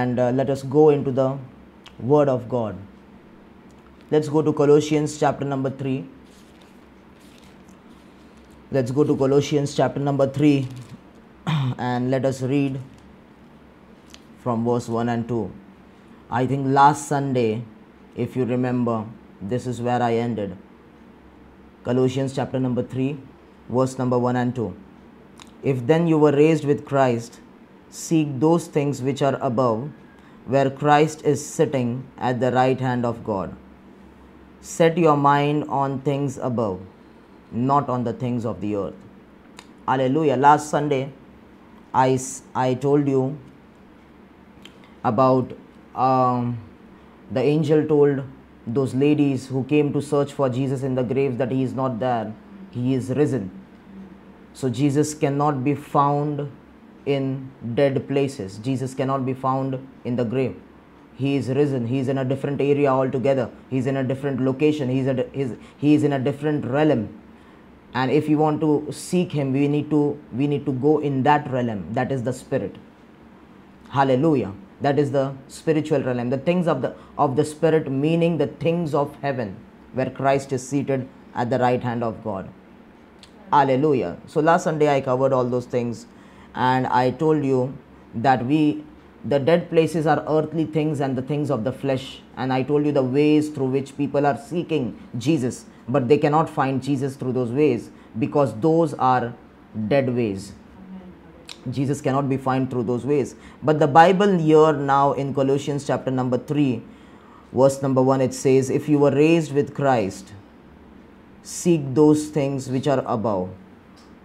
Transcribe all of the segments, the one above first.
and uh, let us go into the Word of God. Let's go to Colossians chapter number 3. Let's go to Colossians chapter number 3 and let us read from verse 1 and 2. I think last Sunday, if you remember, this is where I ended. Colossians chapter number 3, verse number 1 and 2. If then you were raised with Christ, seek those things which are above, where Christ is sitting at the right hand of God. Set your mind on things above, not on the things of the earth. Hallelujah. Last Sunday, I, I told you about um, the angel told those ladies who came to search for Jesus in the graves that he is not there, he is risen. So Jesus cannot be found in dead places. Jesus cannot be found in the grave. He is risen. He is in a different area altogether. He is in a different location. He is, a, he is in a different realm. And if you want to seek him, we need to we need to go in that realm. That is the spirit. Hallelujah. That is the spiritual realm. The things of the of the spirit, meaning the things of heaven, where Christ is seated at the right hand of God. Hallelujah. So last Sunday I covered all those things and I told you that we the dead places are earthly things and the things of the flesh and I told you the ways through which people are seeking Jesus but they cannot find Jesus through those ways because those are dead ways. Jesus cannot be found through those ways. But the Bible here now in Colossians chapter number 3 verse number 1 it says if you were raised with Christ seek those things which are above.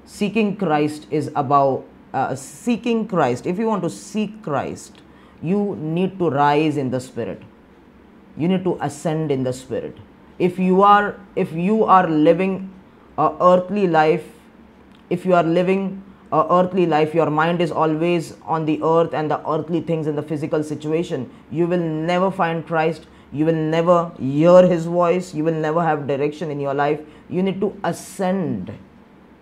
Seeking Christ is above, uh, seeking Christ. If you want to seek Christ, you need to rise in the Spirit. You need to ascend in the Spirit. If you are, if you are living a earthly life, if you are living a earthly life, your mind is always on the earth and the earthly things in the physical situation, you will never find Christ you will never hear his voice you will never have direction in your life you need to ascend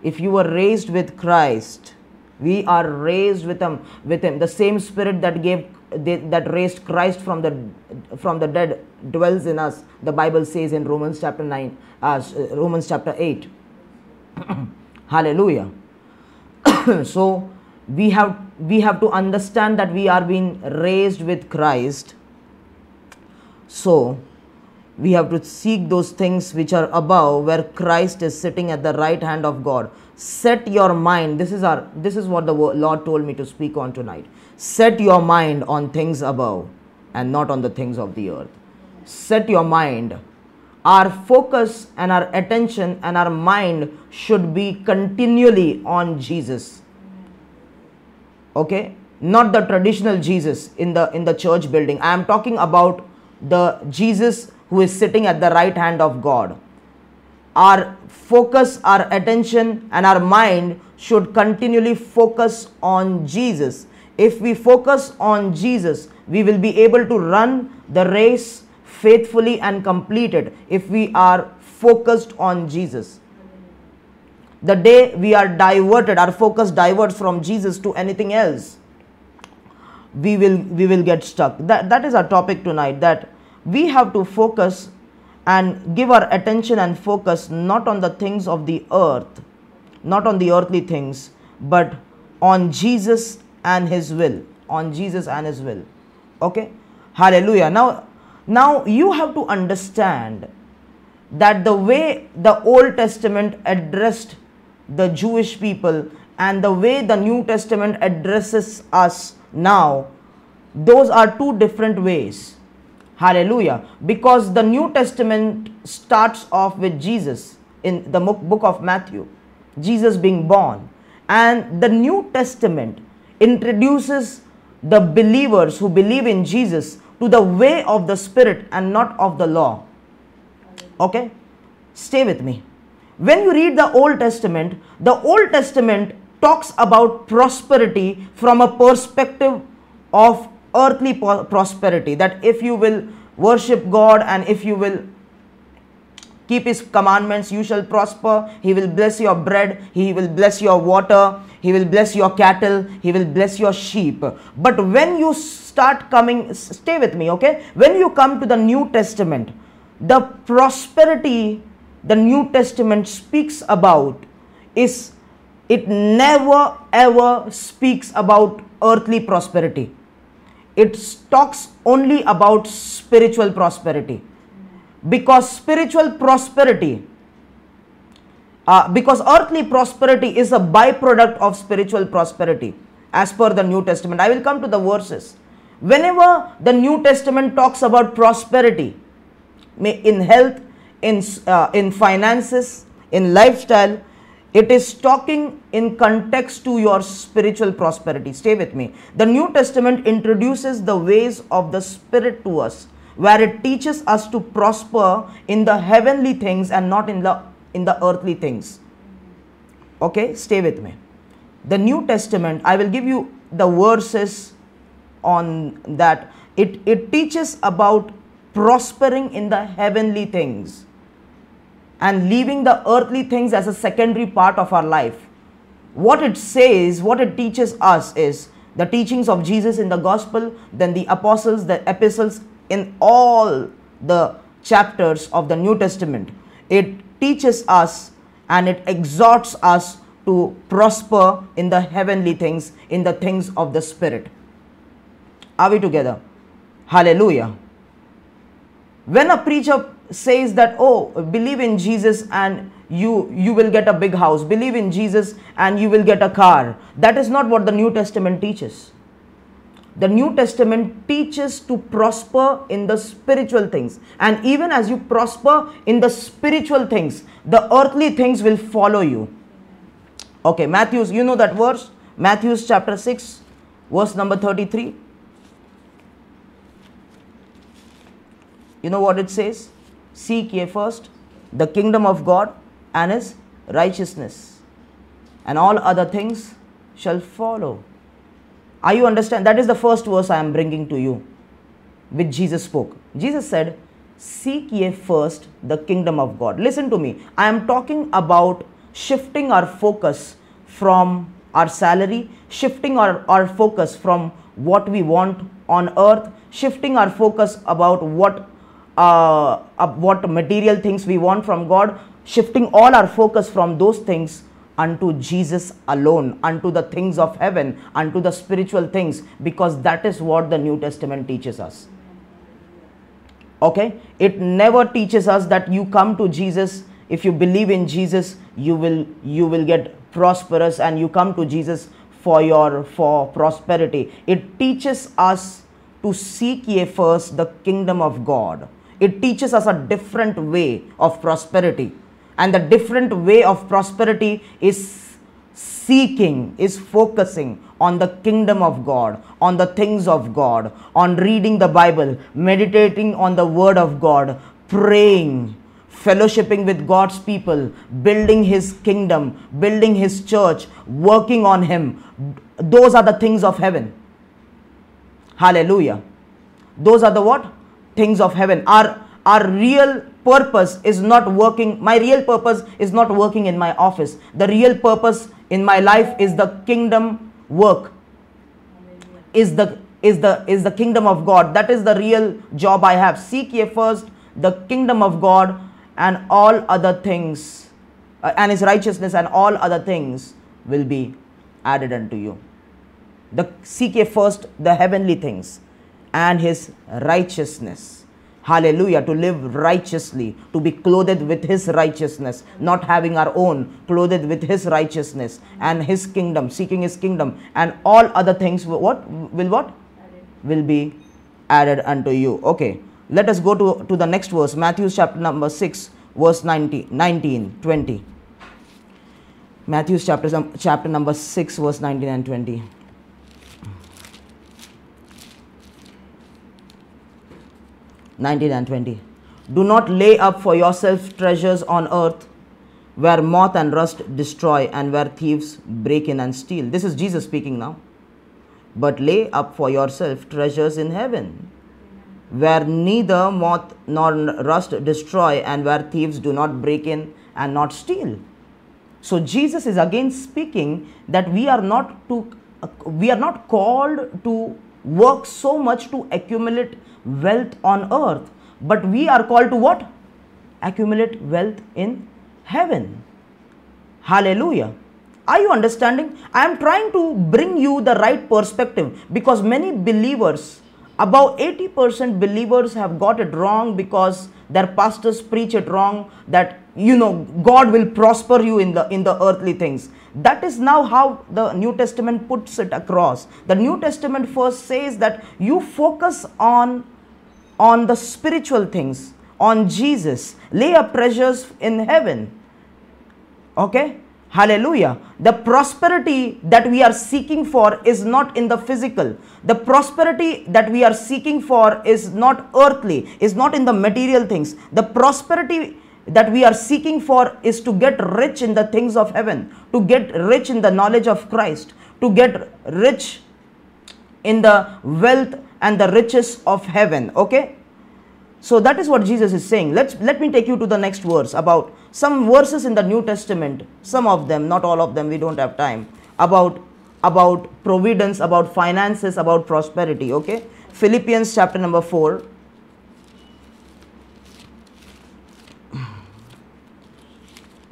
if you were raised with christ we are raised with him with him. The same spirit that gave that raised christ from the from the dead dwells in us. The bible says in romans chapter 9 uh, romans chapter 8 hallelujah. So we have we have to understand that we are being raised with christ. So, we have to seek those things which are above where Christ is sitting at the right hand of God. Set your mind, this is our this is what the Lord told me to speak on tonight. Set your mind on things above and not on the things of the earth. Set your mind. Our focus and our attention and our mind should be continually on Jesus. Okay? Not the traditional Jesus in the in the church building. I am talking about the Jesus who is sitting at the right hand of God. Our focus, our attention, and our mind should continually focus on Jesus. If we focus on Jesus, we will be able to run the race faithfully and complete it if we are focused on Jesus. The day we are diverted, our focus diverts from Jesus to anything else, we will we will get stuck. That that is our topic tonight. That we have to focus and give our attention and focus not on the things of the earth, not on the earthly things, but on Jesus and His will. On Jesus and His will. Okay? Hallelujah. Now, now you have to understand that the way the Old Testament addressed the Jewish people and the way the New Testament addresses us now, those are two different ways. Hallelujah. Because the New Testament starts off with Jesus in the book of Matthew, Jesus being born. And the New Testament introduces the believers who believe in Jesus to the way of the Spirit and not of the law. Okay? Stay with me. When you read the Old Testament, the Old Testament talks about prosperity from a perspective of earthly prosperity that if you will worship God and if you will keep his commandments, you shall prosper. He will bless your bread, he will bless your water, he will bless your cattle, he will bless your sheep. But when you start coming, stay with me, okay? When you come to the New Testament, the prosperity the New Testament speaks about is it never ever speaks about earthly prosperity. It talks only about spiritual prosperity. Because spiritual prosperity, uh, because earthly prosperity is a byproduct of spiritual prosperity as per the New Testament. I will come to the verses. Whenever the New Testament talks about prosperity, in health, in, uh, in finances, in lifestyle, it is talking in context to your spiritual prosperity. Stay with me. The New Testament introduces the ways of the Spirit to us, where it teaches us to prosper in the heavenly things and not in the in the earthly things. Okay, stay with me. The New Testament, I will give you the verses on that. It, it teaches about prospering in the heavenly things and leaving the earthly things as a secondary part of our life. What it says, what it teaches us is the teachings of Jesus in the gospel, then the apostles, the epistles in all the chapters of the New Testament. It teaches us and it exhorts us to prosper in the heavenly things, in the things of the Spirit. Are we together? Hallelujah. When a preacher says that oh believe in jesus and you you will get a big house. Believe in jesus and you will get a car. That is not what the new testament teaches. The new testament teaches to prosper in the spiritual things. And even as you prosper in the spiritual things the earthly things will follow you. Okay matthews you know that verse? Matthews chapter 6 verse number 33 you know what it says Seek ye first the kingdom of God and his righteousness, and all other things shall follow. Are you understand? That is the first verse I am bringing to you, which Jesus spoke. Jesus said, Seek ye first the kingdom of God. Listen to me. I am talking about shifting our focus from our salary, shifting our, our focus from what we want on earth, shifting our focus about what uh, what material things we want from God, shifting all our focus from those things unto Jesus alone, unto the things of heaven, unto the spiritual things, because that is what the New Testament teaches us. Okay? It never teaches us that you come to Jesus. If you believe in Jesus, you will you will get prosperous and you come to Jesus for your for prosperity. It teaches us to seek ye first the kingdom of God it teaches us a different way of prosperity. And the different way of prosperity is seeking, is focusing on the kingdom of God, on the things of God, on reading the Bible, meditating on the word of God, praying, fellowshipping with God's people, building His kingdom, building His church, working on Him. Those are the things of heaven. Hallelujah. Those are the what? Things of heaven. Our, our real purpose is not working. My real purpose is not working in my office. The real purpose in my life is the kingdom work. Is the is the is the kingdom of God. That is the real job I have. Seek ye first the kingdom of God and all other things uh, and his righteousness and all other things will be added unto you. The seek ye first the heavenly things and his righteousness. Hallelujah. To live righteously, to be clothed with his righteousness, not having our own, clothed with his righteousness and his kingdom, seeking his kingdom, and all other things what will what? Will be added unto you. Okay. Let us go to, to the next verse, Matthew chapter number 6, verse 19, 19 20. Matthew chapter, chapter number 6, verse 19 and 20. 19 and 20. Do not lay up for yourself treasures on earth where moth and rust destroy and where thieves break in and steal. This is Jesus speaking now. But lay up for yourself treasures in heaven where neither moth nor rust destroy, and where thieves do not break in and not steal. So Jesus is again speaking that we are not to we are not called to work so much to accumulate wealth on earth, but we are called to what? Accumulate wealth in heaven. Hallelujah. Are you understanding? I am trying to bring you the right perspective because many believers, about 80% believers have got it wrong because their pastors preach it wrong that you know God will prosper you in the in the earthly things. That is now how the New Testament puts it across. The New Testament first says that you focus on on the spiritual things, on Jesus, lay up treasures in heaven. Okay? Hallelujah. The prosperity that we are seeking for is not in the physical. The prosperity that we are seeking for is not earthly, is not in the material things. The prosperity that we are seeking for is to get rich in the things of heaven, to get rich in the knowledge of Christ, to get rich in the wealth and the riches of heaven. Okay? So that is what Jesus is saying. Let's let me take you to the next verse about some verses in the New Testament, some of them, not all of them, we don't have time, about about providence, about finances, about prosperity, okay? Philippians chapter number 4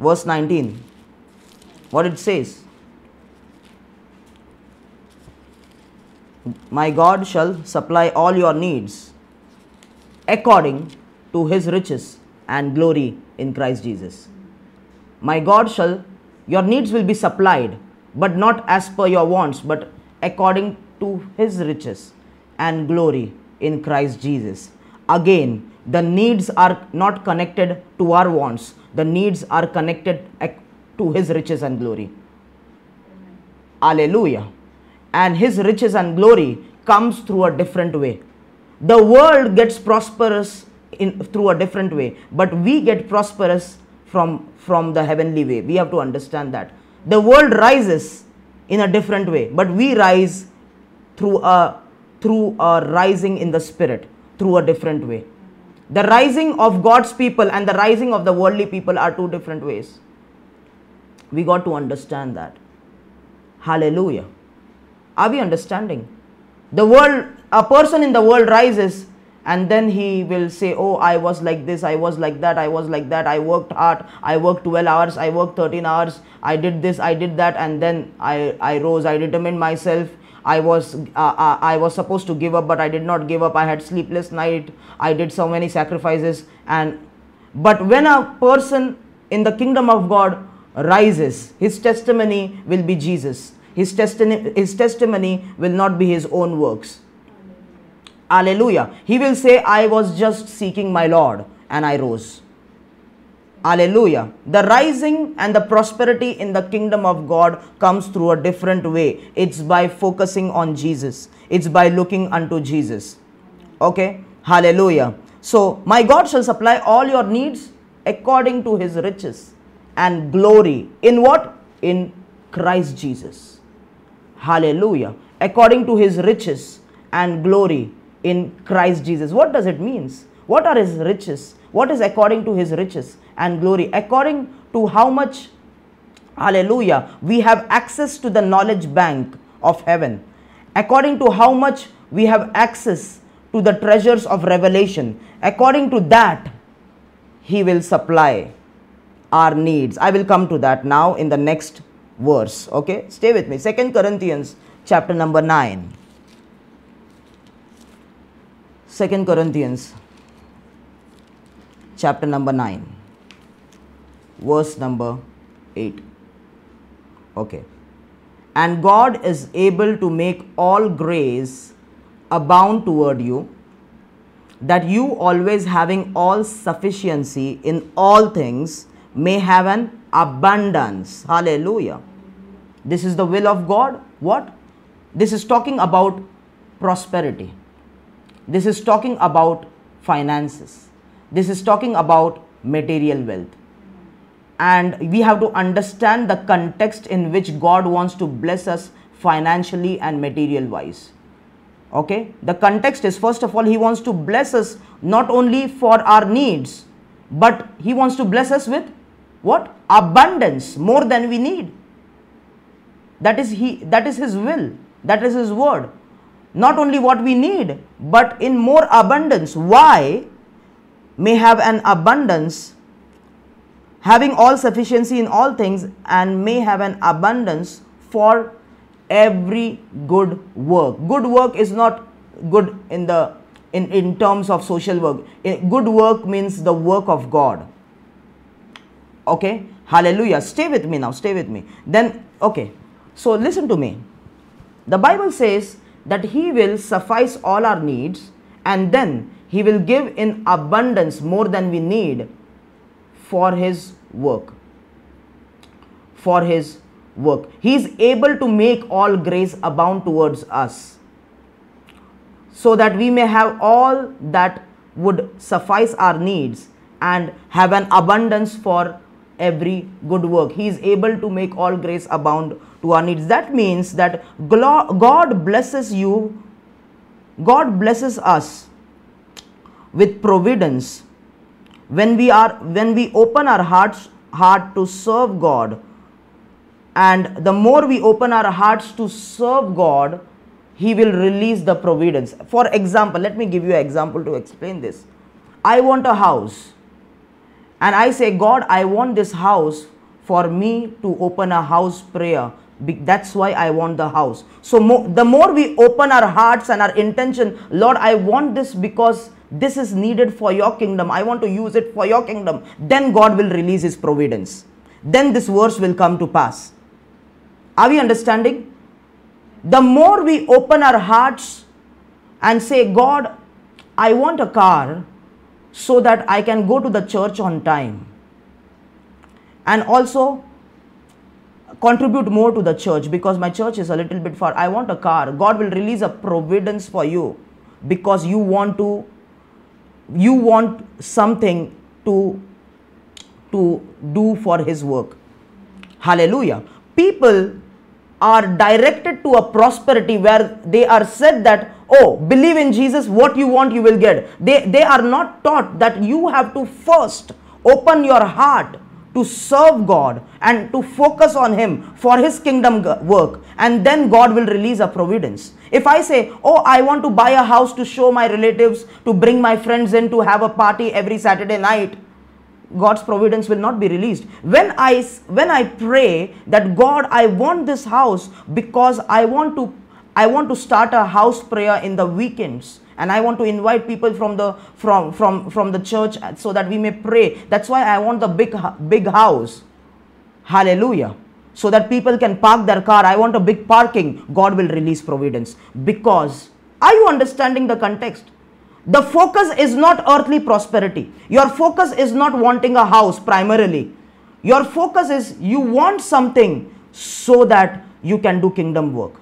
verse 19 what it says my god shall supply all your needs according to his riches and glory in Christ Jesus. My God shall, your needs will be supplied, but not as per your wants, but according to his riches and glory in Christ Jesus. Again, the needs are not connected to our wants, the needs are connected to his riches and glory. Alleluia. And his riches and glory comes through a different way the world gets prosperous in through a different way but we get prosperous from from the heavenly way we have to understand that the world rises in a different way but we rise through a through a rising in the spirit through a different way the rising of god's people and the rising of the worldly people are two different ways. We got to understand that. Hallelujah. Are we understanding? The world a person in the world rises and then he will say oh i was like this i was like that i was like that i worked hard i worked 12 hours i worked 13 hours i did this i did that and then i i rose i determined myself i was uh, uh, i was supposed to give up but i did not give up i had sleepless night i did so many sacrifices and but when a person in the kingdom of god rises his testimony will be jesus his, testi- his testimony will not be his own works. Alleluia. He will say, I was just seeking my Lord and I rose. Alleluia. The rising and the prosperity in the kingdom of God comes through a different way. It's by focusing on Jesus, it's by looking unto Jesus. Okay? Hallelujah. So, my God shall supply all your needs according to his riches and glory. In what? In Christ Jesus. Hallelujah. According to his riches and glory in Christ Jesus. What does it mean? What are his riches? What is according to his riches and glory? According to how much, hallelujah, we have access to the knowledge bank of heaven. According to how much we have access to the treasures of revelation. According to that, he will supply our needs. I will come to that now in the next verse. Okay, stay with me. Second Corinthians chapter number 9. Second Corinthians chapter number 9, verse number 8. Okay. And God is able to make all grace abound toward you, that you always having all sufficiency in all things may have an abundance. Hallelujah. This is the will of God. What? This is talking about prosperity. This is talking about finances. This is talking about material wealth. And we have to understand the context in which God wants to bless us financially and material wise. Okay, the context is first of all, He wants to bless us not only for our needs, but He wants to bless us with what? Abundance, more than we need. That is He that is His will, that is His word. Not only what we need, but in more abundance. Why? May have an abundance having all sufficiency in all things and may have an abundance for every good work. Good work is not good in the in, in terms of social work. Good work means the work of god. Okay? Hallelujah. Stay with me now. Stay with me. Then okay. So listen to me. The bible says that he will suffice all our needs and then he will give in abundance more than we need for his work. For his work. He is able to make all grace abound towards us so that we may have all that would suffice our needs and have an abundance for every good work. He is able to make all grace abound to our needs. That means that God blesses you, God blesses us with providence when we are when we open our hearts heart to serve god and the more we open our hearts to serve god he will release the providence. For example let me give you an example to explain this. I want a house. And i say god i want this house for me to open a house prayer. That's why i want the house. So the more we open our hearts and our intention lord i want this because this is needed for your kingdom. I want to use it for your kingdom. Then God will release His providence. Then this verse will come to pass. Are we understanding? The more we open our hearts and say, God, I want a car so that I can go to the church on time. And also contribute more to the church because my church is a little bit far. I want a car. God will release a providence for you because you want to you want something to to do for his work. Hallelujah. People are directed to a prosperity where they are said that oh believe in jesus what you want you will get. They they are not taught that you have to first open your heart to serve God and to focus on Him for His kingdom work, and then God will release a providence. If I say, Oh, I want to buy a house to show my relatives, to bring my friends in, to have a party every Saturday night, God's providence will not be released. When I when I pray that God, I want this house because I want to I want to start a house prayer in the weekends and i want to invite people from the from from from the church so that we may pray. That's why i want the big big house. Hallelujah. So that people can park their car. I want a big parking. God will release providence. Because are you understanding the context? The focus is not earthly prosperity. Your focus is not wanting a house primarily. Your focus is you want something so that you can do kingdom work.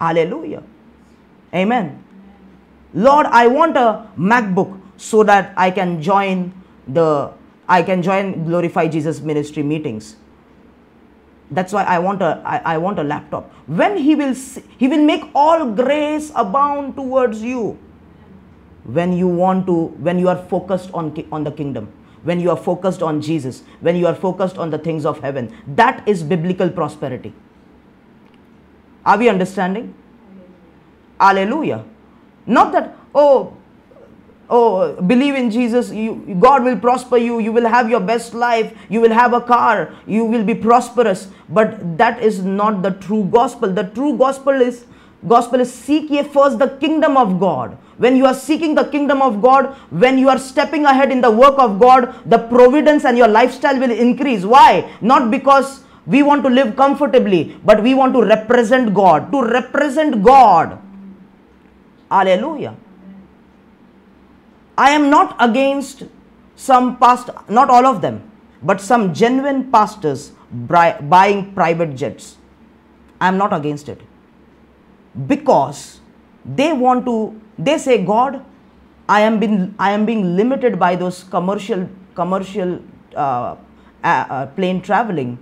Hallelujah Amen. Lord, I want a MacBook so that I can join the I can join glorify Jesus ministry meetings. That's why I want a I, I want a laptop. When he will he will make all grace abound towards you. When you want to when you are focused on on the kingdom, when you are focused on Jesus, when you are focused on the things of heaven, that is biblical prosperity. Are we understanding? Hallelujah. Not that, oh, oh, believe in Jesus, you, God will prosper you, you will have your best life, you will have a car, you will be prosperous. But that is not the true gospel. The true gospel is gospel is seek ye first the kingdom of God. When you are seeking the kingdom of God, when you are stepping ahead in the work of God, the providence and your lifestyle will increase. Why? Not because we want to live comfortably, but we want to represent God. To represent God Hallelujah. I am not against some past, not all of them, but some genuine pastors buying private jets. I am not against it. Because they want to, they say, God, I am being, I am being limited by those commercial, commercial uh, uh, plane traveling.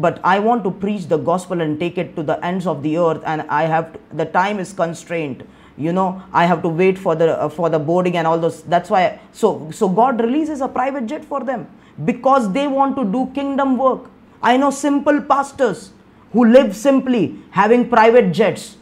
but I want to preach the gospel and take it to the ends of the earth, and I have to, the time is constrained. You know, I have to wait for the uh, for the boarding and all those. That's why. So so God releases a private jet for them because they want to do kingdom work. I know simple pastors who live simply having private jets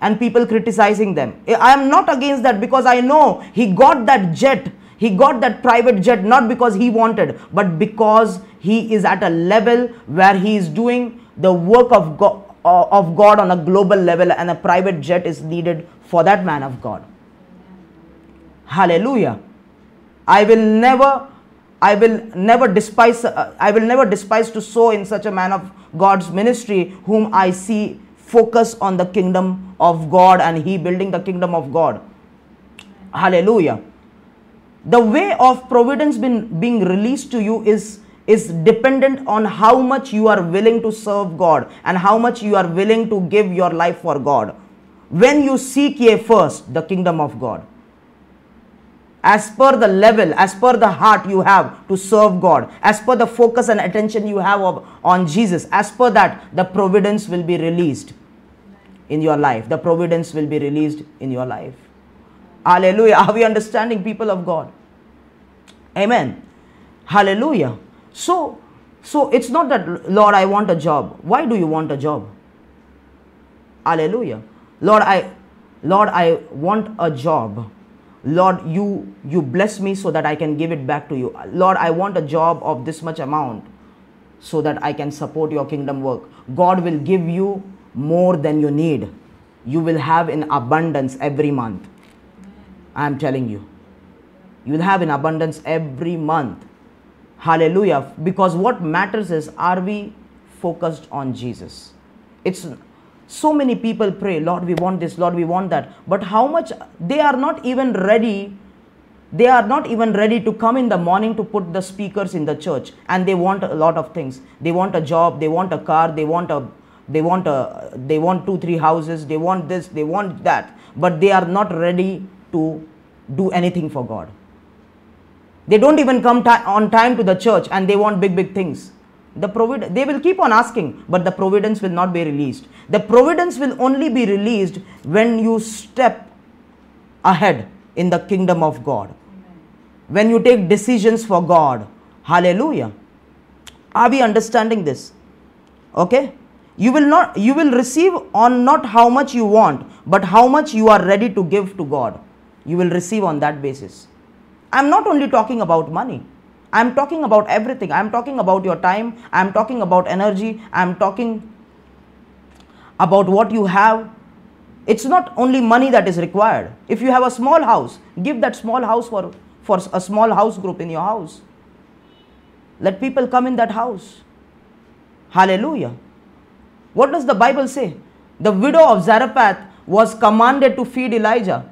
and people criticizing them. I am not against that because I know he got that jet, he got that private jet not because he wanted, but because he is at a level where he is doing the work of God, uh, of God on a global level, and a private jet is needed for that man of God. Hallelujah. I will never I will never despise uh, I will never despise to sow in such a man of God's ministry whom I see focus on the kingdom of God and he building the kingdom of God. Hallelujah. The way of providence been, being released to you is, is dependent on how much you are willing to serve God and how much you are willing to give your life for God. When you seek ye first the kingdom of God, as per the level, as per the heart you have to serve God, as per the focus and attention you have of, on Jesus, as per that, the providence will be released in your life. The providence will be released in your life. Hallelujah. Are we understanding, people of God? Amen. Hallelujah. So, so it's not that, Lord, I want a job. Why do you want a job? Hallelujah. Lord, I Lord, I want a job. Lord, you you bless me so that I can give it back to you. Lord, I want a job of this much amount so that I can support your kingdom work. God will give you more than you need. You will have in abundance every month. I am telling you. You will have in abundance every month. Hallelujah. Because what matters is are we focused on Jesus? It's so many people pray, Lord, we want this, Lord, we want that. But how much they are not even ready they are not even ready to come in the morning to put the speakers in the church. And they want a lot of things. They want a job they want a car they want a they want a they want two three houses they want this they want that. But they are not ready to do anything for god. They don't even come on time to the church and they want big big things the provid- they will keep on asking but the providence will not be released. The providence will only be released when you step ahead in the kingdom of god. When you take decisions for god. Hallelujah. Are we understanding this? Okay? You will not you will receive on not how much you want but how much you are ready to give to god. You will receive on that basis. I'm not only talking about money i'm talking about everything i'm talking about your time i'm talking about energy i'm talking about what you have it's not only money that is required if you have a small house give that small house for for a small house group in your house let people come in that house hallelujah what does the Bible say? The widow of Zarephath was commanded to feed Elijah.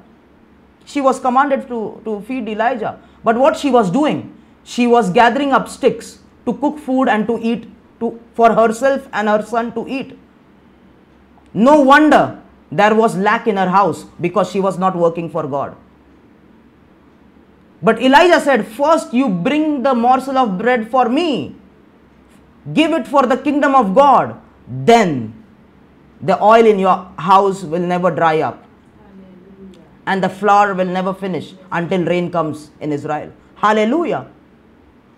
She was commanded to, to feed Elijah. But what she was doing? She was gathering up sticks to cook food and to eat to, for herself and her son to eat. No wonder there was lack in her house because she was not working for God. But Elijah said, First you bring the morsel of bread for me, give it for the kingdom of God then the oil in your house will never dry up. And the flour will never finish until rain comes in Israel. Hallelujah.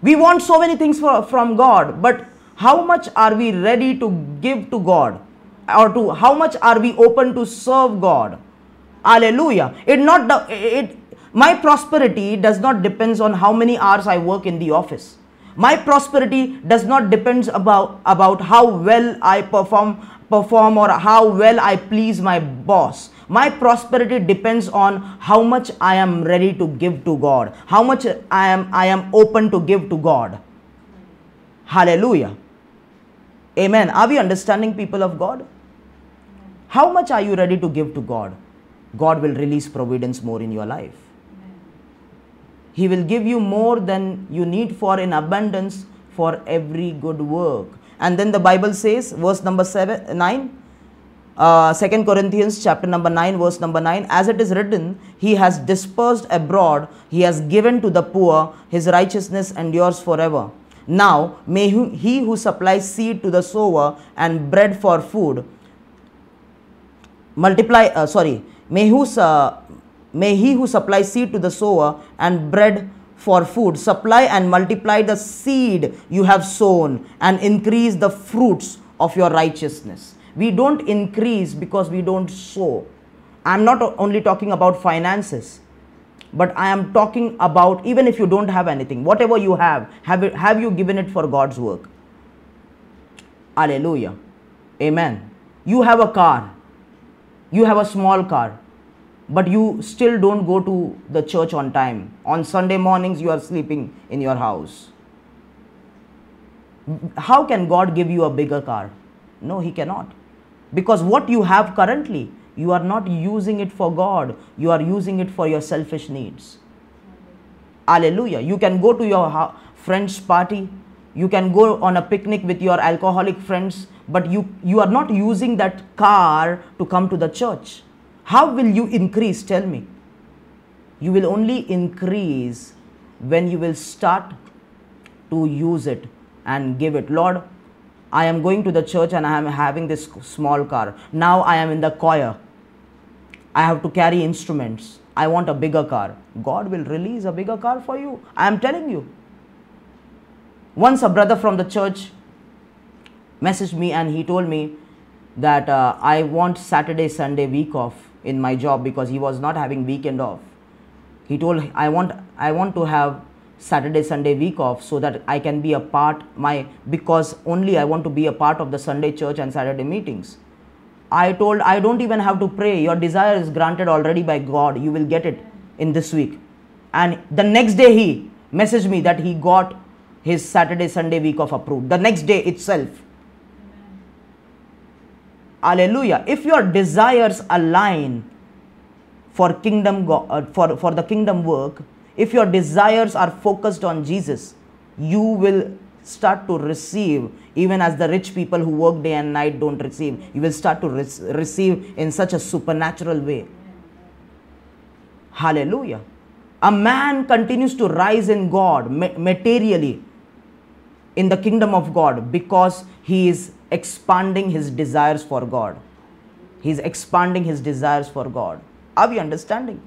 We want so many things for, from God, but how much are we ready to give to God? Or to how much are we open to serve God? Hallelujah. It not it my prosperity does not depends on how many hours I work in the office my prosperity does not depends about about how well i perform perform or how well i please my boss my prosperity depends on how much i am ready to give to god. How much i am i am open to give to god. Hallelujah. Amen. Are we understanding people of god? How much are you ready to give to god? God will release providence more in your life. He will give you more than you need for in abundance for every good work. And then the Bible says, verse number seven, 9, uh, 2 Corinthians chapter number 9, verse number 9, as it is written, He has dispersed abroad, He has given to the poor, His righteousness endures forever. Now, may he who supplies seed to the sower and bread for food multiply uh, sorry may who uh, may he who supplies seed to the sower and bread for food supply and multiply the seed you have sown and increase the fruits of your righteousness we don't increase because we don't sow. I'm not only talking about finances but i am talking about even if you don't have anything whatever you have have have you given it for god's work? Hallelujah. Amen. You have a car. You have a small car but you still don't go to the church on time. On sunday mornings you are sleeping in your house. How can god give you a bigger car? No he cannot because what you have currently you are not using it for god you are using it for your selfish needs. Hallelujah. You can go to your friend's party you can go on a picnic with your alcoholic friends but you you are not using that car to come to the church. How will you increase? Tell me. You will only increase when you will start to use it and give it. Lord i am going to the church and i am having this small car now i am in the choir I have to carry instruments. I want a bigger car. God will release a bigger car for you. I am telling you. Once a brother from the church messaged me and he told me that uh, I want Saturday, Sunday week off in my job because he was not having weekend off. He told I want I want to have Saturday, Sunday week off so that I can be a part my because only I want to be a part of the Sunday church and Saturday meetings. I told, I don't even have to pray. Your desire is granted already by God. You will get it in this week. And the next day, he messaged me that he got his Saturday, Sunday week off approved. The next day itself. Hallelujah. If your desires align for kingdom go- uh, for, for the kingdom work, if your desires are focused on Jesus, you will start to receive even as the rich people who work day and night don't receive you will start to rec- receive in such a supernatural way. Hallelujah. A man continues to rise in god materially in the kingdom of god because he is expanding his desires for god. He is expanding his desires for god. Are we understanding?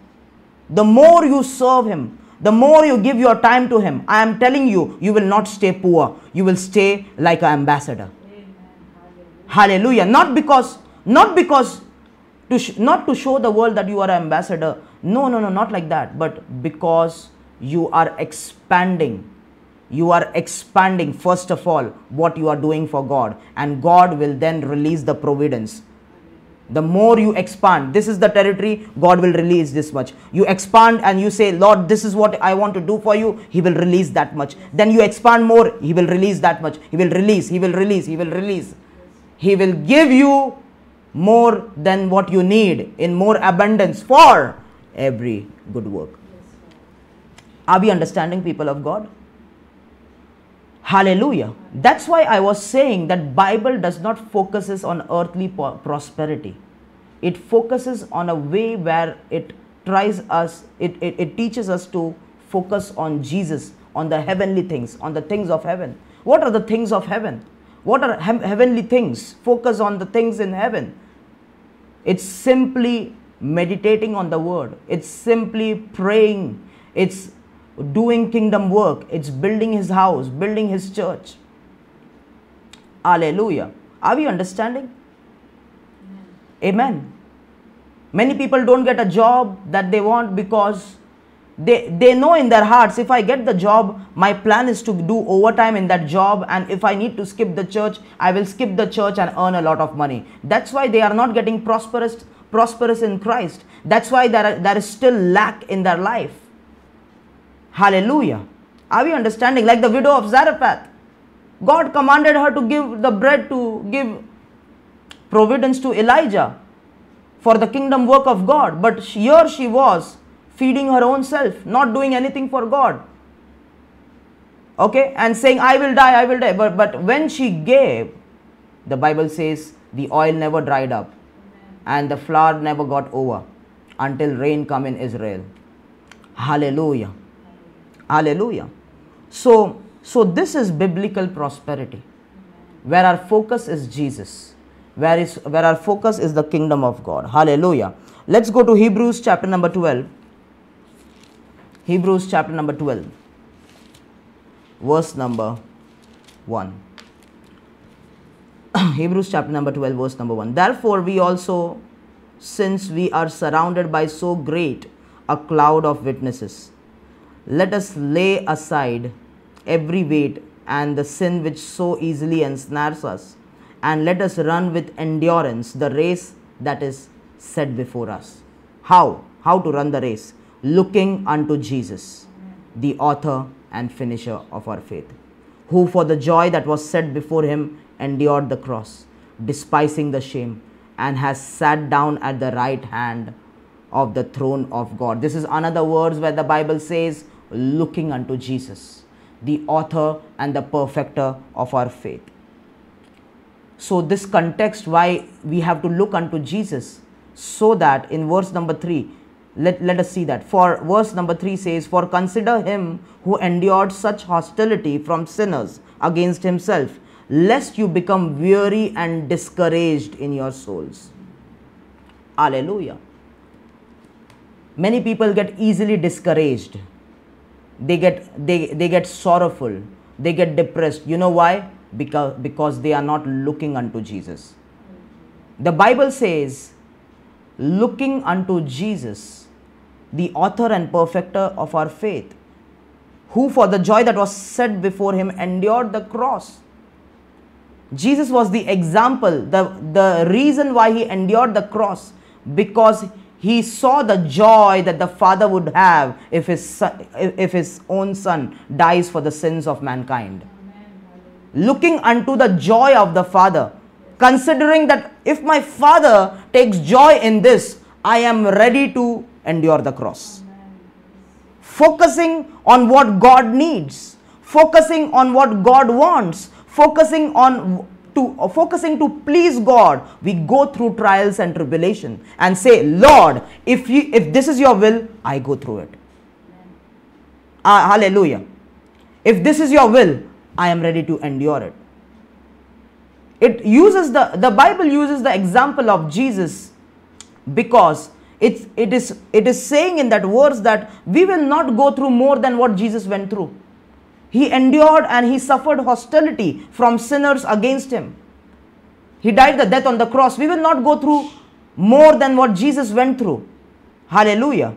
The more you serve him the more you give your time to him i am telling you you will not stay poor. You will stay like an ambassador. Hallelujah. Not because not because to not to show the world that you are an ambassador. No no no not like that. But because you are expanding. You are expanding first of all what you are doing for god. And god will then release the providence the more you expand this is the territory god will release this much. You expand and you say lord this is what i want to do for you he will release that much. Then you expand more he will release that much. He will release he will release he will release. He will give you more than what you need in more abundance for every good work. Are we understanding people of god hallelujah. That's why i was saying that bible does not focuses on earthly prosperity. It focuses on a way where it tries us it, it, it teaches us to focus on jesus on the heavenly things on the things of heaven. What are the things of heaven? What are hem- heavenly things? Focus on the things in heaven. It's simply meditating on the word. It's simply praying. It's doing kingdom work it's building his house building his church. Hallelujah. Are we understanding? Amen. Many people don't get a job that they want because they they know in their hearts if i get the job my plan is to do overtime in that job and if i need to skip the church i will skip the church and earn a lot of money. That's why they are not getting prosperous prosperous in christ. That's why there, are, there is still lack in their life hallelujah. Are we understanding? Like the widow of zarephath god commanded her to give the bread to give providence to elijah for the kingdom work of god. But here she was feeding her own self not doing anything for god. Okay? And saying i will die i will die. But but when she gave the bible says the oil never dried up and the flour never got over until rain come in israel. Hallelujah hallelujah so So, this is biblical prosperity, where our focus is Jesus, where, is, where our focus is the kingdom of God. Hallelujah. Let's go to Hebrews chapter number 12. Hebrews chapter number 12, verse number 1. Hebrews chapter number 12, verse number 1. Therefore, we also, since we are surrounded by so great a cloud of witnesses, let us lay aside every weight and the sin which so easily ensnares us, and let us run with endurance the race that is set before us. How? How to run the race? Looking unto Jesus, the author and finisher of our faith, who for the joy that was set before him endured the cross, despising the shame, and has sat down at the right hand of the throne of God. This is another words where the Bible says, looking unto Jesus, the author and the perfecter of our faith. So, this context why we have to look unto Jesus, so that in verse number 3, let, let us see that. For verse number 3 says, For consider him who endured such hostility from sinners against himself lest you become weary and discouraged in your souls. Hallelujah. Many people get easily discouraged. They get they, they get sorrowful. They get depressed. You know why? Because because they are not looking unto Jesus. The Bible says, looking unto Jesus, the author and perfecter of our faith, who for the joy that was set before him endured the cross Jesus was the example, the, the reason why he endured the cross, because he saw the joy that the Father would have if his, son, if his own Son dies for the sins of mankind. Looking unto the joy of the Father, considering that if my Father takes joy in this, I am ready to endure the cross. Focusing on what God needs, focusing on what God wants, focusing on to uh, focusing to please god we go through trials and tribulation and say lord if you if this is your will i go through it. Uh, hallelujah. If this is your will i am ready to endure it. It uses the the bible uses the example of jesus because it's it is it is saying in that verse that we will not go through more than what jesus went through he endured and he suffered hostility from sinners against him. He died the death on the cross. We will not go through more than what Jesus went through. Hallelujah.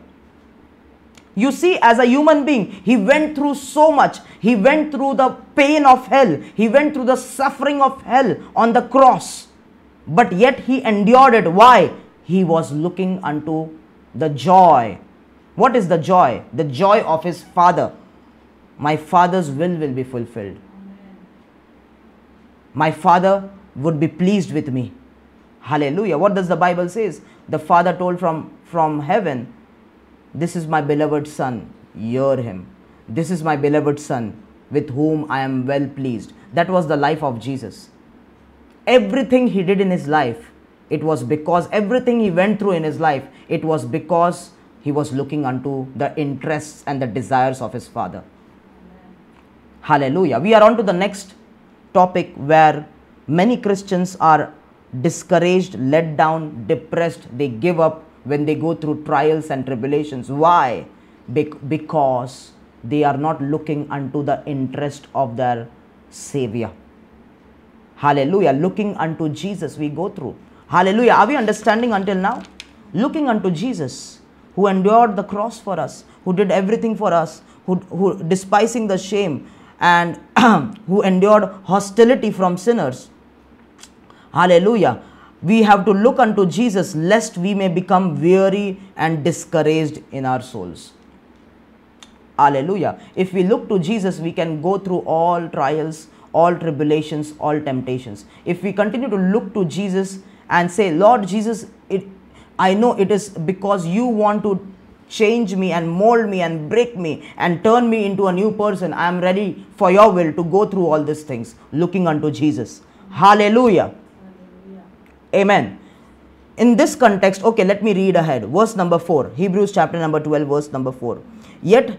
You see, as a human being, he went through so much. He went through the pain of hell, he went through the suffering of hell on the cross. But yet he endured it. Why? He was looking unto the joy. What is the joy? The joy of his Father my father's will will be fulfilled. My father would be pleased with me. Hallelujah. What does the Bible says? The father told from, from heaven, This is my beloved son, hear him. This is my beloved son, with whom I am well pleased. That was the life of Jesus. Everything he did in his life, it was because everything he went through in his life, it was because he was looking unto the interests and the desires of his father. Hallelujah. We are on to the next topic where many Christians are discouraged, let down, depressed. They give up when they go through trials and tribulations. Why? because they are not looking unto the interest of their Savior. Hallelujah. Looking unto Jesus, we go through. Hallelujah. Are we understanding until now? Looking unto Jesus, who endured the cross for us, who did everything for us, who, who despising the shame, and who endured hostility from sinners. Hallelujah. We have to look unto Jesus lest we may become weary and discouraged in our souls. Hallelujah. If we look to Jesus, we can go through all trials, all tribulations, all temptations. If we continue to look to Jesus and say, Lord Jesus, it, I know it is because you want to change me and mold me and break me and turn me into a new person. I am ready for your will to go through all these things, looking unto Jesus. Hallelujah. Hallelujah. Amen. In this context, okay, let me read ahead. Verse number 4, Hebrews chapter number 12, verse number 4. Yet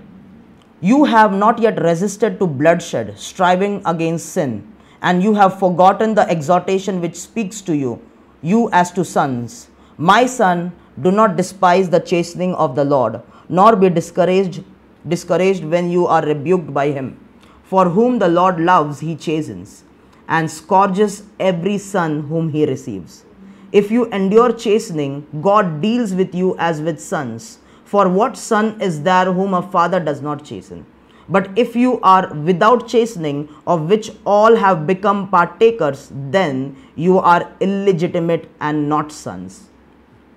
You have not yet resisted to bloodshed, striving against sin, and you have forgotten the exhortation which speaks to you, you as to sons. My son, do not despise the chastening of the Lord, nor be discouraged discouraged when you are rebuked by him. For whom the Lord loves, he chastens, and scourges every son whom he receives. If you endure chastening, God deals with you as with sons. For what son is there whom a father does not chasten? But if you are without chastening, of which all have become partakers, then you are illegitimate and not sons.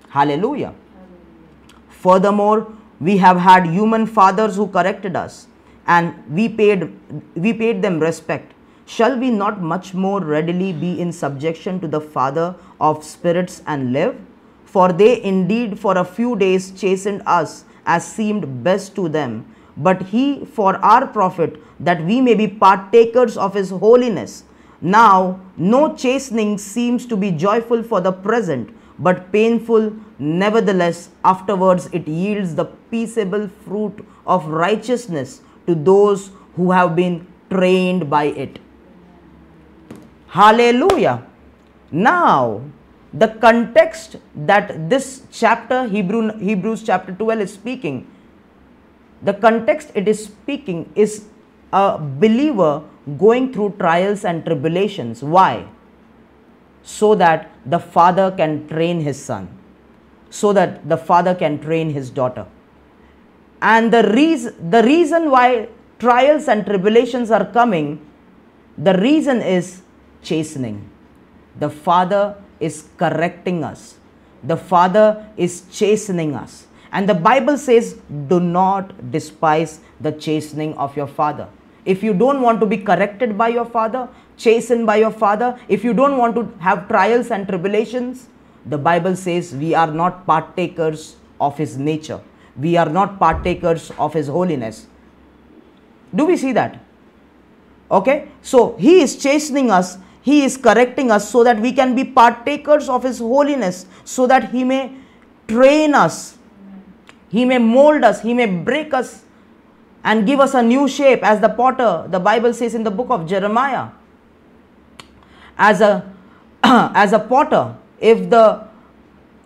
Hallelujah. Furthermore, we have had human fathers who corrected us, and we paid, we paid them respect. Shall we not much more readily be in subjection to the Father of spirits and live? For they indeed for a few days chastened us as seemed best to them, but He for our profit, that we may be partakers of His holiness. Now, no chastening seems to be joyful for the present, but painful. Nevertheless, afterwards it yields the peaceable fruit of righteousness to those who have been trained by it. Hallelujah. Now, the context that this chapter, Hebrew, Hebrews chapter 12, is speaking, the context it is speaking is a believer going through trials and tribulations. Why? So that the father can train his son, so that the father can train his daughter. And the reason, the reason why trials and tribulations are coming, the reason is chastening. The father is correcting us, the father is chastening us. And the Bible says, do not despise the chastening of your father. If you don't want to be corrected by your father, chastened by your father, if you don't want to have trials and tribulations, the Bible says we are not partakers of his nature. We are not partakers of his holiness. Do we see that? Okay, so he is chastening us, he is correcting us so that we can be partakers of his holiness, so that he may train us, he may mold us, he may break us and give us a new shape as the potter the bible says in the book of jeremiah as a as a potter if the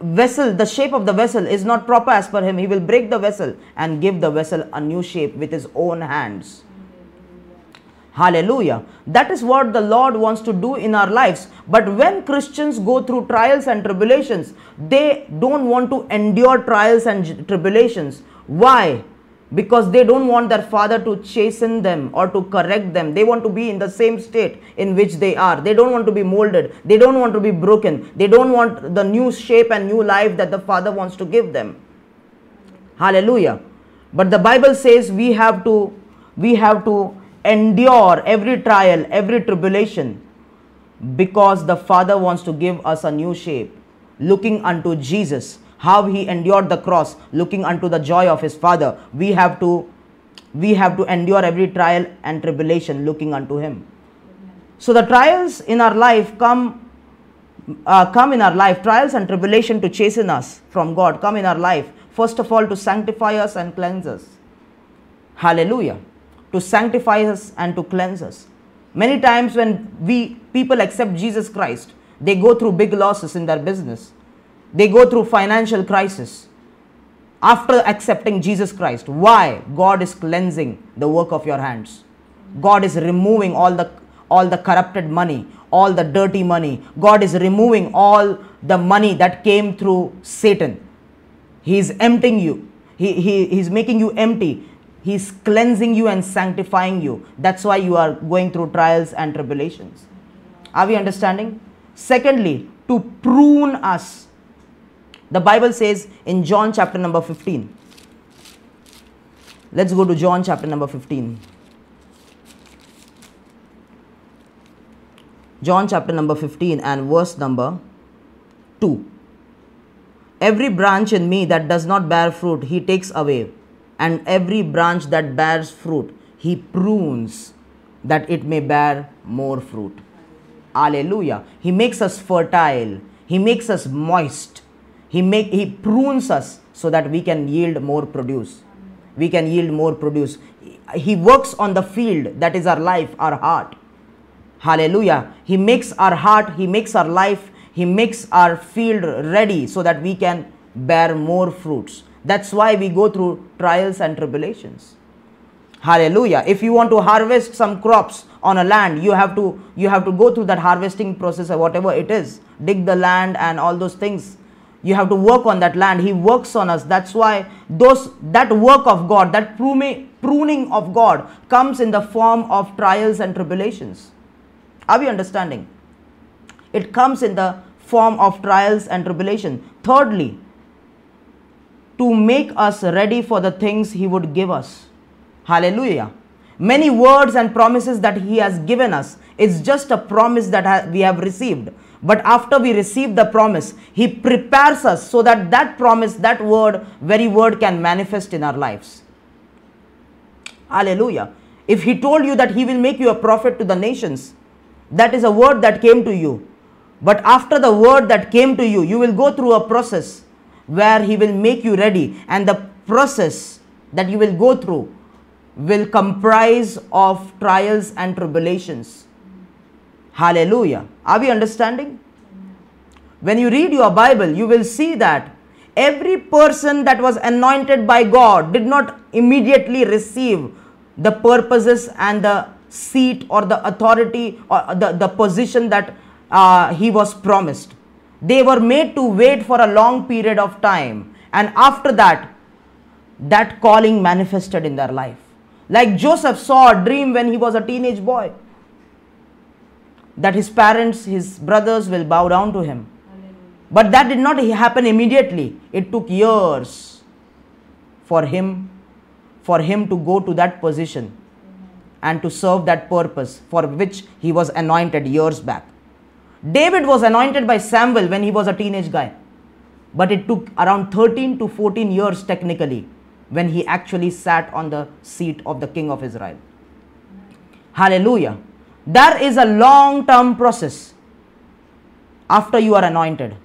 vessel the shape of the vessel is not proper as per him he will break the vessel and give the vessel a new shape with his own hands. Hallelujah. That is what the lord wants to do in our lives. But when christians go through trials and tribulations they don't want to endure trials and tribulations. Why because they don't want their father to chasten them or to correct them. They want to be in the same state in which they are. They don't want to be molded. They don't want to be broken. They don't want the new shape and new life that the father wants to give them. Hallelujah. But the Bible says we have to we have to endure every trial, every tribulation because the father wants to give us a new shape looking unto Jesus how he endured the cross looking unto the joy of his father. We have to we have to endure every trial and tribulation looking unto him. So the trials in our life come uh, come in our life. Trials and tribulation to chasten us from god come in our life. First of all to sanctify us and cleanse us. Hallelujah. To sanctify us and to cleanse us. Many times when we people accept jesus christ they go through big losses in their business they go through financial crisis after accepting Jesus Christ. Why? God is cleansing the work of your hands. God is removing all the all the corrupted money, all the dirty money. God is removing all the money that came through Satan. He is emptying you. He, he, he's making you empty. He's cleansing you and sanctifying you. That's why you are going through trials and tribulations. Are we understanding? Secondly, to prune us the Bible says in John chapter number 15. Let's go to John chapter number 15. John chapter number 15 and verse number 2. Every branch in me that does not bear fruit, he takes away. And every branch that bears fruit, he prunes that it may bear more fruit. Alleluia. He makes us fertile, he makes us moist he make he prunes us so that we can yield more produce we can yield more produce. He works on the field that is our life, our heart. Hallelujah. He makes our heart, He makes our life, He makes our field ready so that we can bear more fruits. That's why we go through trials and tribulations. Hallelujah. If you want to harvest some crops on a land, you have to you have to go through that harvesting process or whatever it is. Dig the land and all those things. You have to work on that land. He works on us. That's why those that work of God, that pruning, of God comes in the form of trials and tribulations. Are we understanding? It comes in the form of trials and tribulation. Thirdly, to make us ready for the things He would give us. Hallelujah. Many words and promises that He has given us. It's just a promise that we have received. But after we receive the promise, He prepares us so that that promise, that word, very word can manifest in our lives. Hallelujah. If He told you that He will make you a prophet to the nations, that is a word that came to you. But after the word that came to you, you will go through a process where He will make you ready. And the process that you will go through will comprise of trials and tribulations. Hallelujah. Are we understanding? When you read your Bible, you will see that every person that was anointed by God did not immediately receive the purposes and the seat or the authority or the, the position that uh, he was promised. They were made to wait for a long period of time. And after that, that calling manifested in their life. Like Joseph saw a dream when he was a teenage boy that his parents, his brothers will bow down to him. But that did not happen immediately. It took years for him for him to go to that position and to serve that purpose for which he was anointed years back. David was anointed by Samuel when he was a teenage guy. But it took around 13 to 14 years technically when he actually sat on the seat of the king of Israel. Hallelujah. There is a long term process after you are anointed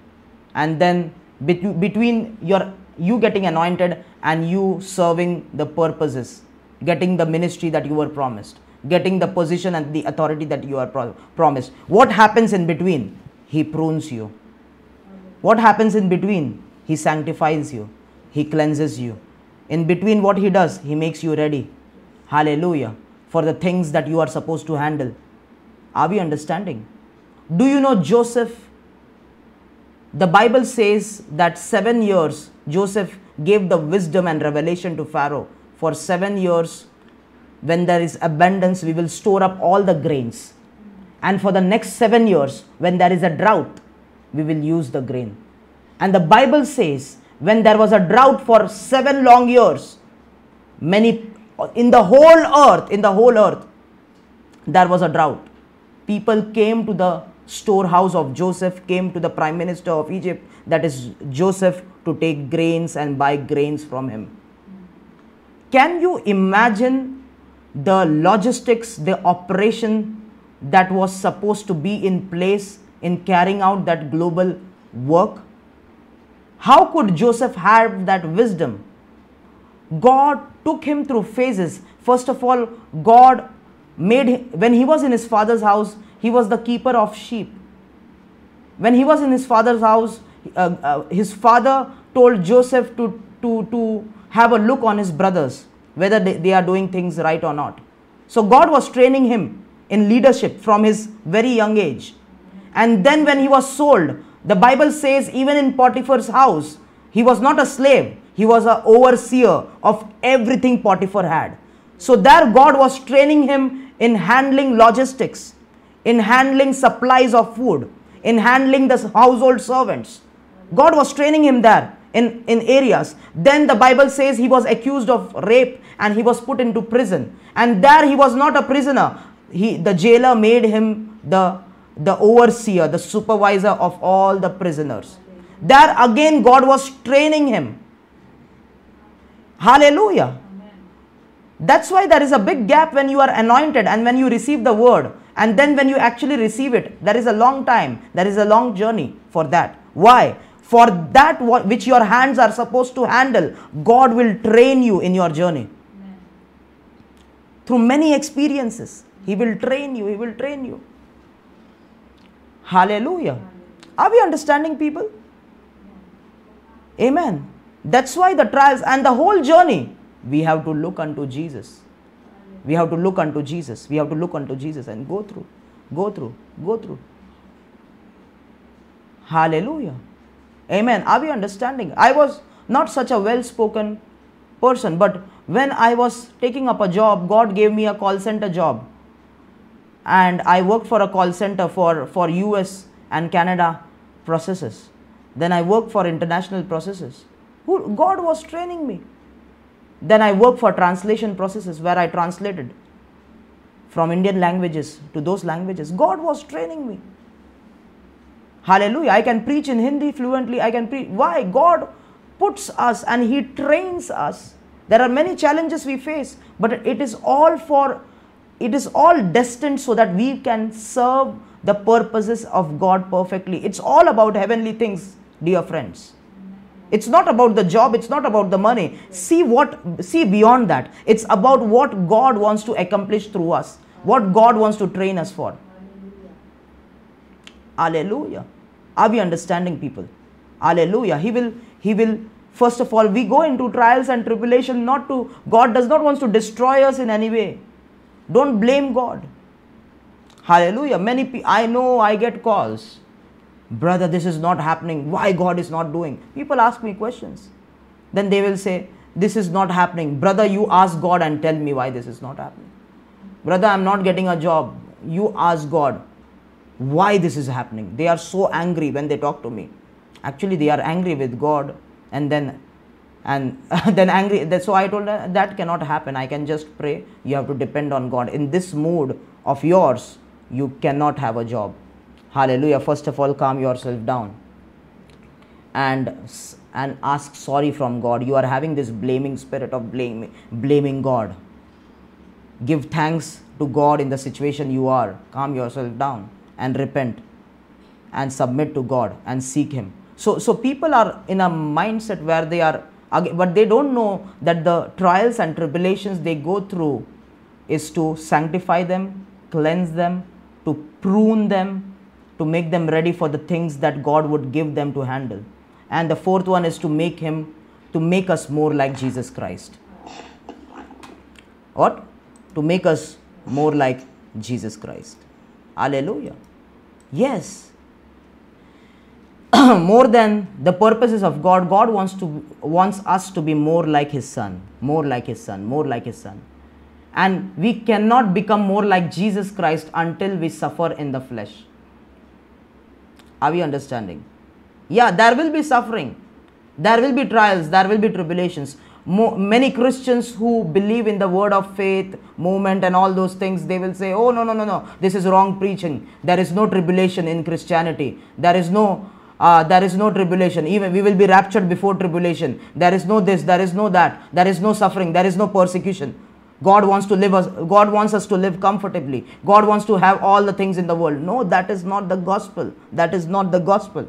and then between your you getting anointed and you serving the purposes getting the ministry that you were promised, getting the position and the authority that you are pro- promised. What happens in between? He prunes you. What happens in between? He sanctifies you, He cleanses you. In between, what He does, He makes you ready. Hallelujah. For the things that you are supposed to handle. Are we understanding? Do you know Joseph? The Bible says that seven years Joseph gave the wisdom and revelation to Pharaoh for seven years, when there is abundance, we will store up all the grains. And for the next seven years, when there is a drought, we will use the grain. And the Bible says, when there was a drought for seven long years, many in the whole earth, in the whole earth, there was a drought. People came to the storehouse of Joseph, came to the prime minister of Egypt, that is Joseph, to take grains and buy grains from him. Can you imagine the logistics, the operation that was supposed to be in place in carrying out that global work? How could Joseph have that wisdom? God took him through phases. First of all, God made when he was in his father's house, he was the keeper of sheep. When he was in his father's house, uh, uh, his father told Joseph to, to, to have a look on his brothers, whether they, they are doing things right or not. So God was training him in leadership from his very young age. And then when he was sold, the Bible says even in Potiphar's house, he was not a slave, he was an overseer of everything Potiphar had. So there God was training him in handling logistics, in handling supplies of food, in handling the household servants. God was training him there in, in areas. Then the Bible says he was accused of rape and he was put into prison. And there he was not a prisoner. He, the jailer made him the, the overseer, the supervisor of all the prisoners. There again, God was training him. Hallelujah. That's why there is a big gap when you are anointed and when you receive the word. And then when you actually receive it, there is a long time, there is a long journey for that. Why? For that which your hands are supposed to handle, God will train you in your journey. Through many experiences, He will train you, He will train you. Hallelujah. Are we understanding, people? Amen. That's why the trials and the whole journey, we have to look unto Jesus. We have to look unto Jesus. We have to look unto Jesus and go through, go through, go through. Hallelujah. Amen. Are we understanding? I was not such a well spoken person, but when I was taking up a job, God gave me a call center job. And I worked for a call center for, for US and Canada processes. Then I worked for international processes. God was training me. Then I worked for translation processes where I translated from Indian languages to those languages. God was training me. Hallelujah. I can preach in Hindi fluently. I can preach. Why? God puts us and He trains us. There are many challenges we face, but it is all for, it is all destined so that we can serve the purposes of God perfectly. It's all about heavenly things, dear friends. It's not about the job, it's not about the money. See what see beyond that. It's about what God wants to accomplish through us. What God wants to train us for. Hallelujah. Are we understanding people? Hallelujah. He will, he will, first of all, we go into trials and tribulation not to, God does not want to destroy us in any way. Don't blame God. Hallelujah. Many, I know I get calls. Brother, this is not happening. Why God is not doing? People ask me questions. Then they will say, This is not happening. Brother, you ask God and tell me why this is not happening. Brother, I'm not getting a job. You ask God why this is happening. They are so angry when they talk to me. Actually, they are angry with God and then and then angry. So I told that cannot happen. I can just pray. You have to depend on God. In this mood of yours, you cannot have a job. Hallelujah. First of all, calm yourself down and and ask sorry from God. You are having this blaming spirit of blaming blaming God. Give thanks to God in the situation you are. Calm yourself down and repent and submit to God and seek Him. So, so people are in a mindset where they are, but they don't know that the trials and tribulations they go through is to sanctify them, cleanse them, to prune them, to make them ready for the things that God would give them to handle. And the fourth one is to make Him, to make us more like Jesus Christ. What? To make us more like Jesus Christ. Hallelujah. Yes. more than the purposes of God, God wants to wants us to be more like his son, more like his son, more like his son. And we cannot become more like Jesus Christ until we suffer in the flesh. Are we understanding? Yeah, there will be suffering. There will be trials, there will be tribulations many Christians who believe in the word of faith movement and all those things, they will say, oh, no, no, no, no, this is wrong preaching. There is no tribulation in Christianity. There is no. Uh, there is no tribulation even we will be raptured before tribulation there is no this there is no that there is no suffering there is no persecution god wants to live us god wants us to live comfortably god wants to have all the things in the world no that is not the gospel that is not the gospel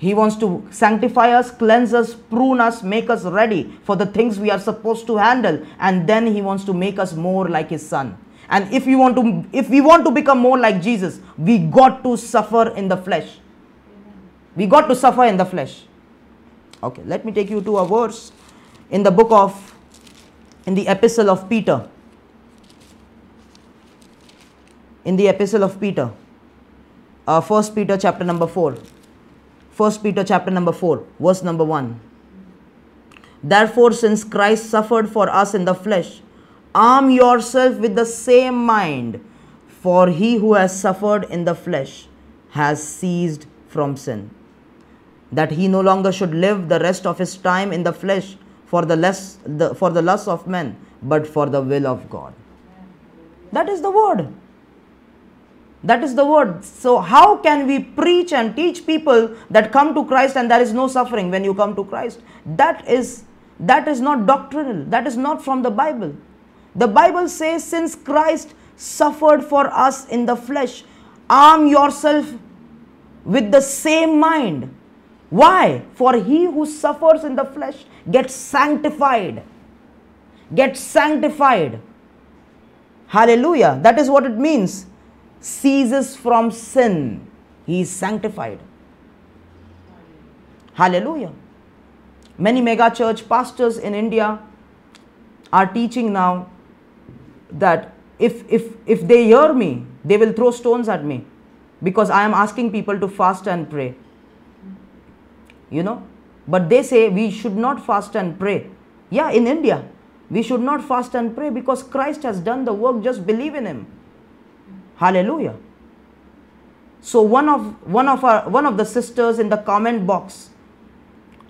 he wants to sanctify us, cleanse us, prune us, make us ready for the things we are supposed to handle. And then He wants to make us more like His Son. And if we want to, if we want to become more like Jesus, we got to suffer in the flesh. We got to suffer in the flesh. Okay, let me take you to a verse in the book of, in the epistle of Peter. In the epistle of Peter, uh, First Peter chapter number 4. First Peter chapter number 4, verse number 1. Therefore, since Christ suffered for us in the flesh, arm yourself with the same mind, for he who has suffered in the flesh has ceased from sin. That he no longer should live the rest of his time in the flesh for the less the, for the lust of men, but for the will of God. That is the word. That is the word. So, how can we preach and teach people that come to Christ and there is no suffering when you come to Christ? That is that is not doctrinal. That is not from the Bible. The Bible says, since Christ suffered for us in the flesh, arm yourself with the same mind. Why? For he who suffers in the flesh gets sanctified. Gets sanctified. Hallelujah. That is what it means. Ceases from sin. He is sanctified. Hallelujah. Many mega church pastors in India are teaching now that if, if, if they hear me, they will throw stones at me because I am asking people to fast and pray. You know, but they say we should not fast and pray. Yeah, in India, we should not fast and pray because Christ has done the work, just believe in Him. Hallelujah. So one of one of our one of the sisters in the comment box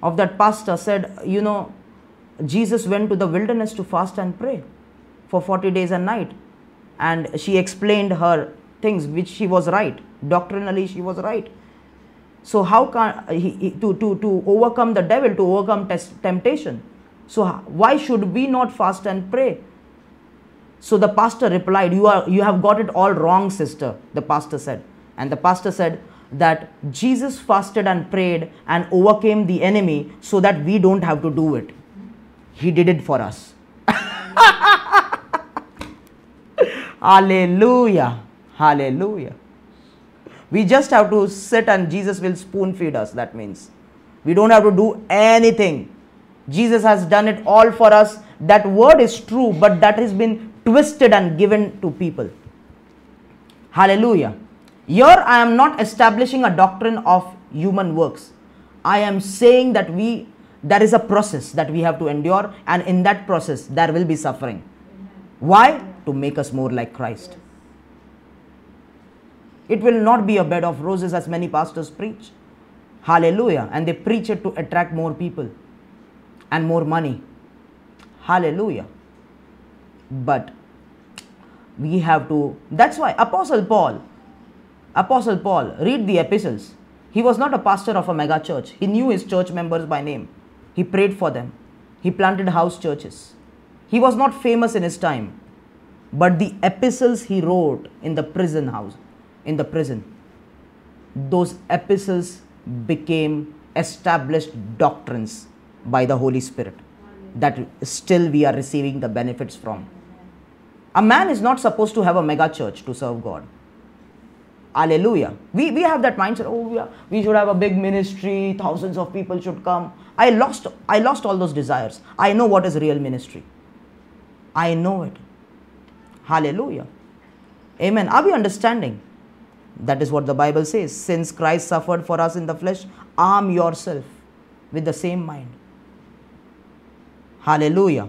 of that pastor said, you know, Jesus went to the wilderness to fast and pray for 40 days and night. And she explained her things which she was right. Doctrinally, she was right. So, how can he, he, to, to, to overcome the devil, to overcome test, temptation? So, why should we not fast and pray? So the pastor replied, you, are, you have got it all wrong, sister, the pastor said. And the pastor said that Jesus fasted and prayed and overcame the enemy so that we don't have to do it. He did it for us. Hallelujah. Hallelujah. We just have to sit and Jesus will spoon feed us. That means we don't have to do anything. Jesus has done it all for us. That word is true, but that has been twisted and given to people. Hallelujah. Here I am not establishing a doctrine of human works. I am saying that we there is a process that we have to endure and in that process there will be suffering. Why? To make us more like Christ. It will not be a bed of roses as many pastors preach. Hallelujah. And they preach it to attract more people and more money. Hallelujah. But we have to, that's why Apostle Paul, Apostle Paul, read the epistles. He was not a pastor of a mega church. He knew his church members by name. He prayed for them. He planted house churches. He was not famous in his time, but the epistles he wrote in the prison house, in the prison. Those epistles became established doctrines by the Holy Spirit that still we are receiving the benefits from. A man is not supposed to have a mega church to serve God. Hallelujah. We, we have that mindset, oh, are, we should have a big ministry, thousands of people should come. I lost, I lost all those desires. I know what is real ministry. I know it. Hallelujah. Amen. Are we understanding? That is what the Bible says. Since Christ suffered for us in the flesh, arm yourself with the same mind. Hallelujah.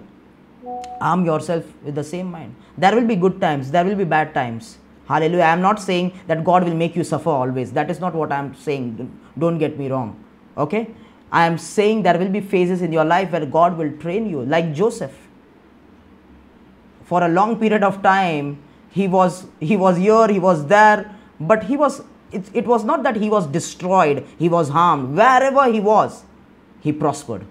Arm yourself with the same mind. There will be good times, there will be bad times. Hallelujah. I am not saying that God will make you suffer always. That is not what I am saying. Don't get me wrong. Okay? I am saying there will be phases in your life where God will train you, like Joseph. For a long period of time, he was he was here, he was there, but he was it, it was not that he was destroyed, he was harmed. Wherever he was, he prospered.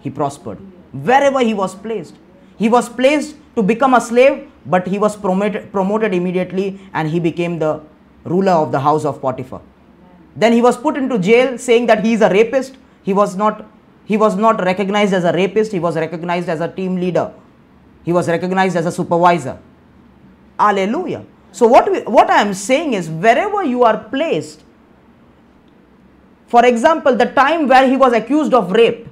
He prospered. Wherever he was placed. He was placed to become a slave, but he was promoted, promoted immediately and he became the ruler of the house of Potiphar. Then he was put into jail saying that he is a rapist. He was not he was not recognized as a rapist, he was recognized as a team leader. He was recognized as a supervisor. Hallelujah. So what we, what I am saying is wherever you are placed for example the time where he was accused of rape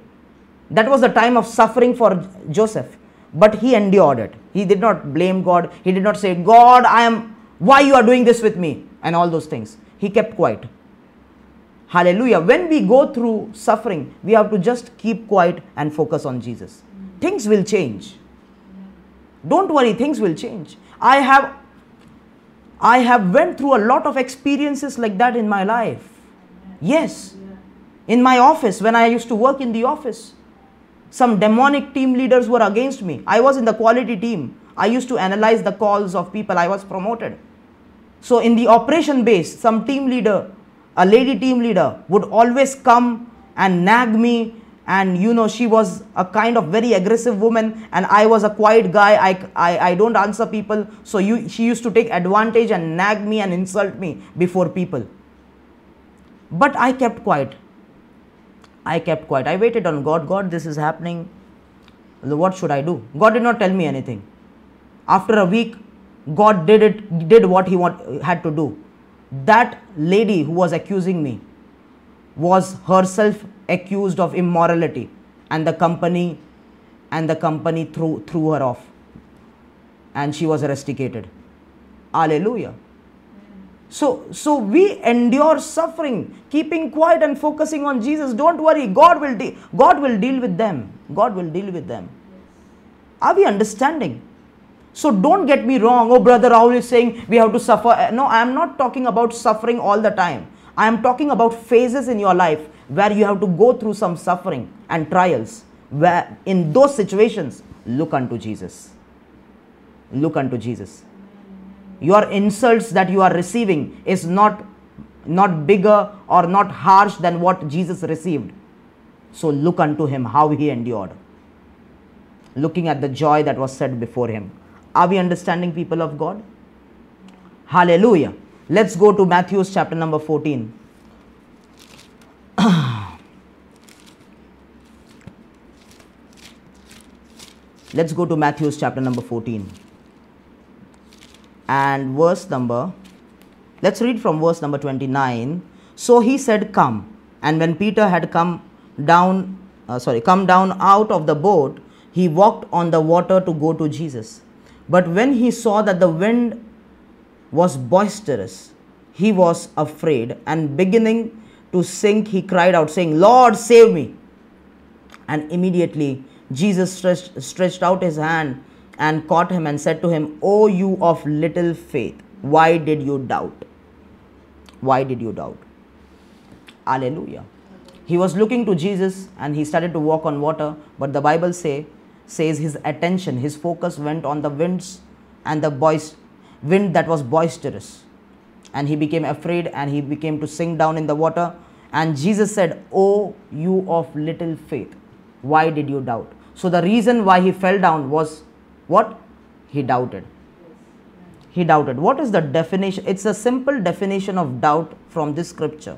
that was the time of suffering for Joseph but he endured it. He did not blame God. He did not say, God, I am, why you are doing this with me? And all those things. He kept quiet. Hallelujah. When we go through suffering, we have to just keep quiet and focus on Jesus. Things will change. Don't worry, things will change. I have I have went through a lot of experiences like that in my life. Yes. In my office when I used to work in the office, some demonic team leaders were against me. I was in the quality team. I used to analyze the calls of people. I was promoted. So, in the operation base, some team leader, a lady team leader, would always come and nag me. And you know, she was a kind of very aggressive woman, and I was a quiet guy. I, I, I don't answer people. So, you, she used to take advantage and nag me and insult me before people. But I kept quiet. I kept quiet. I waited on God. God, this is happening. What should I do? God did not tell me anything. After a week, God did it, did what He want, had to do. That lady who was accusing me was herself accused of immorality, and the company and the company threw, threw her off, and she was rusticated. Hallelujah. So, so we endure suffering, keeping quiet and focusing on Jesus. Don't worry, God will de- God will deal with them. God will deal with them. Are we understanding? So don't get me wrong. Oh, brother Rahul is saying we have to suffer. No, I am not talking about suffering all the time. I am talking about phases in your life where you have to go through some suffering and trials. Where in those situations, look unto Jesus. Look unto Jesus your insults that you are receiving is not not bigger or not harsh than what Jesus received. So look unto him how he endured. Looking at the joy that was set before him. Are we understanding people of God? Hallelujah. Let's go to Matthew's chapter number 14. Let's go to Matthew's chapter number 14 and verse number let's read from verse number 29 so he said come. And when peter had come down uh, sorry come down out of the boat he walked on the water to go to jesus. But when he saw that the wind was boisterous he was afraid and beginning to sink he cried out saying lord save me and immediately jesus stretched, stretched out his hand and caught him and said to him, O you of little faith, why did you doubt? Why did you doubt? Alleluia. He was looking to Jesus and he started to walk on water, but the Bible say, says his attention, his focus went on the winds and the boist, wind that was boisterous. And he became afraid and he became to sink down in the water. And Jesus said, O you of little faith, why did you doubt? So the reason why he fell down was what? He doubted. He doubted. What is the definition? It's a simple definition of doubt from this scripture,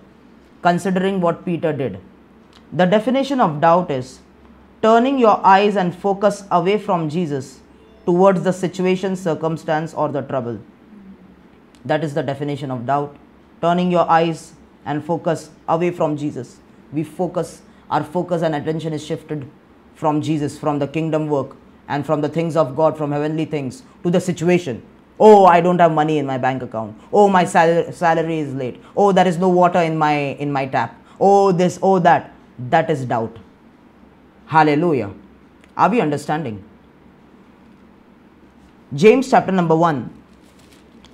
considering what Peter did. The definition of doubt is turning your eyes and focus away from Jesus towards the situation, circumstance, or the trouble. That is the definition of doubt. Turning your eyes and focus away from Jesus. We focus, our focus and attention is shifted from Jesus, from the kingdom work, and from the things of God, from heavenly things, to the situation. Oh, I don't have money in my bank account. Oh, my sal- salary is late. Oh, there is no water in my in my tap. Oh, this, oh, that. That is doubt. Hallelujah. Are we understanding? James chapter number 1.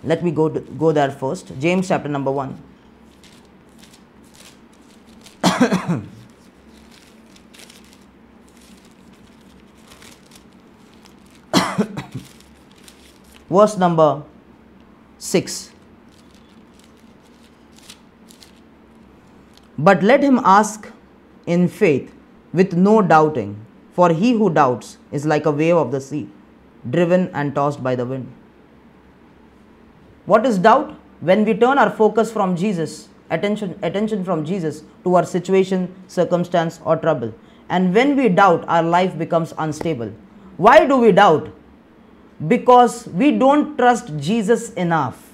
Let me go, to, go there first. James chapter number 1. verse number 6. But let him ask in faith with no doubting, for he who doubts is like a wave of the sea, driven and tossed by the wind. What is doubt? When we turn our focus from Jesus, attention, attention from Jesus to our situation, circumstance, or trouble. And when we doubt, our life becomes unstable. Why do we doubt? because we don't trust Jesus enough.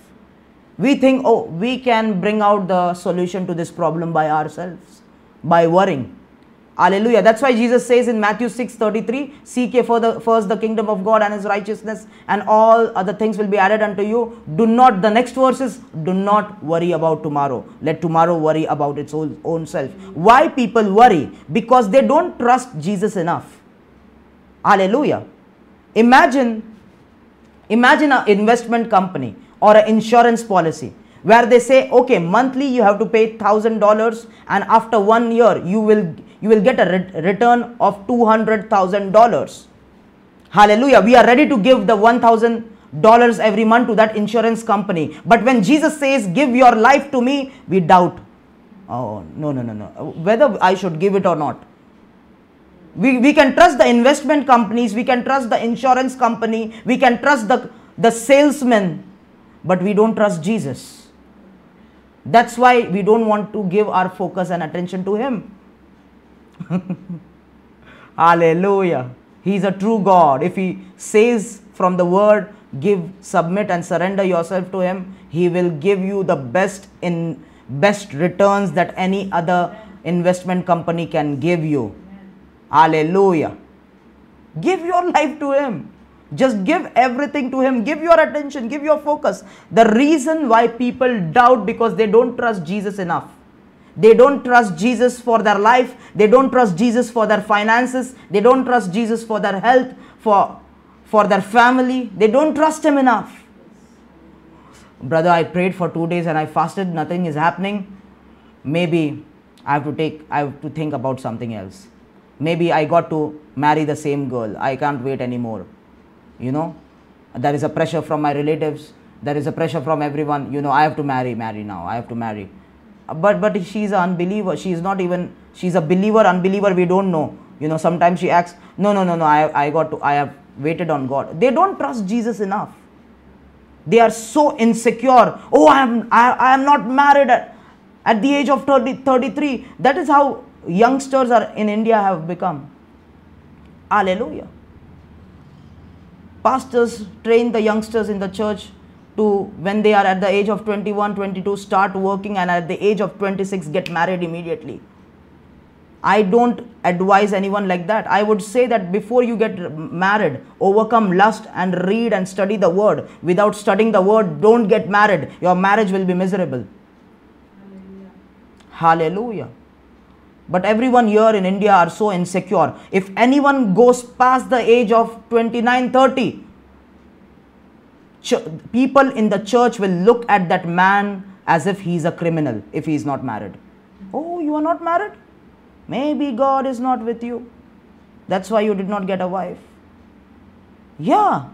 We think, oh, we can bring out the solution to this problem by ourselves, by worrying. Hallelujah. That's why Jesus says in Matthew 6 33, Seek ye for the, first the kingdom of God and his righteousness, and all other things will be added unto you. Do not, the next verse is, do not worry about tomorrow. Let tomorrow worry about its own, own self. Why people worry? Because they don't trust Jesus enough. Hallelujah. Imagine Imagine an investment company or an insurance policy where they say, okay, monthly you have to pay thousand dollars, and after one year you will you will get a re- return of two hundred thousand dollars. Hallelujah! We are ready to give the one thousand dollars every month to that insurance company. But when Jesus says, "Give your life to me," we doubt. Oh no no no no! Whether I should give it or not. We, we can trust the investment companies, we can trust the insurance company, we can trust the, the salesman, but we don't trust Jesus. That's why we don't want to give our focus and attention to Him. Hallelujah. He is a true God. If He says from the word, give, submit, and surrender yourself to Him, He will give you the best in best returns that any other investment company can give you. Hallelujah. Give your life to Him. Just give everything to Him. Give your attention. Give your focus. The reason why people doubt because they don't trust Jesus enough. They don't trust Jesus for their life. They don't trust Jesus for their finances. They don't trust Jesus for their health, for, for their family. They don't trust Him enough. Brother, I prayed for two days and I fasted. Nothing is happening. Maybe I have to take, I have to think about something else. Maybe I got to marry the same girl. I can't wait anymore. You know, there is a pressure from my relatives. There is a pressure from everyone. You know, I have to marry, marry now. I have to marry. But but she's an unbeliever. She's not even she's a believer unbeliever we don't know. You know sometimes she acts no no no no i i got to i have waited on god. They don't trust jesus enough. They are so insecure. Oh i am i, I am not married at, at the age of 30, 33 that is how youngsters are in india have become. Hallelujah pastors train the youngsters in the church to when they are at the age of 21 22 start working and at the age of 26 get married immediately. I don't advise anyone like that. I would say that before you get married overcome lust and read and study the word. Without studying the word don't get married. Your marriage will be miserable. Hallelujah, hallelujah. But everyone here in india are so insecure if anyone goes past the age of 29 30 ch- people in the church will look at that man as if he is a criminal if he is not married. Oh, you are not married? Maybe God is not with you. That's why you did not get a wife. Yeah,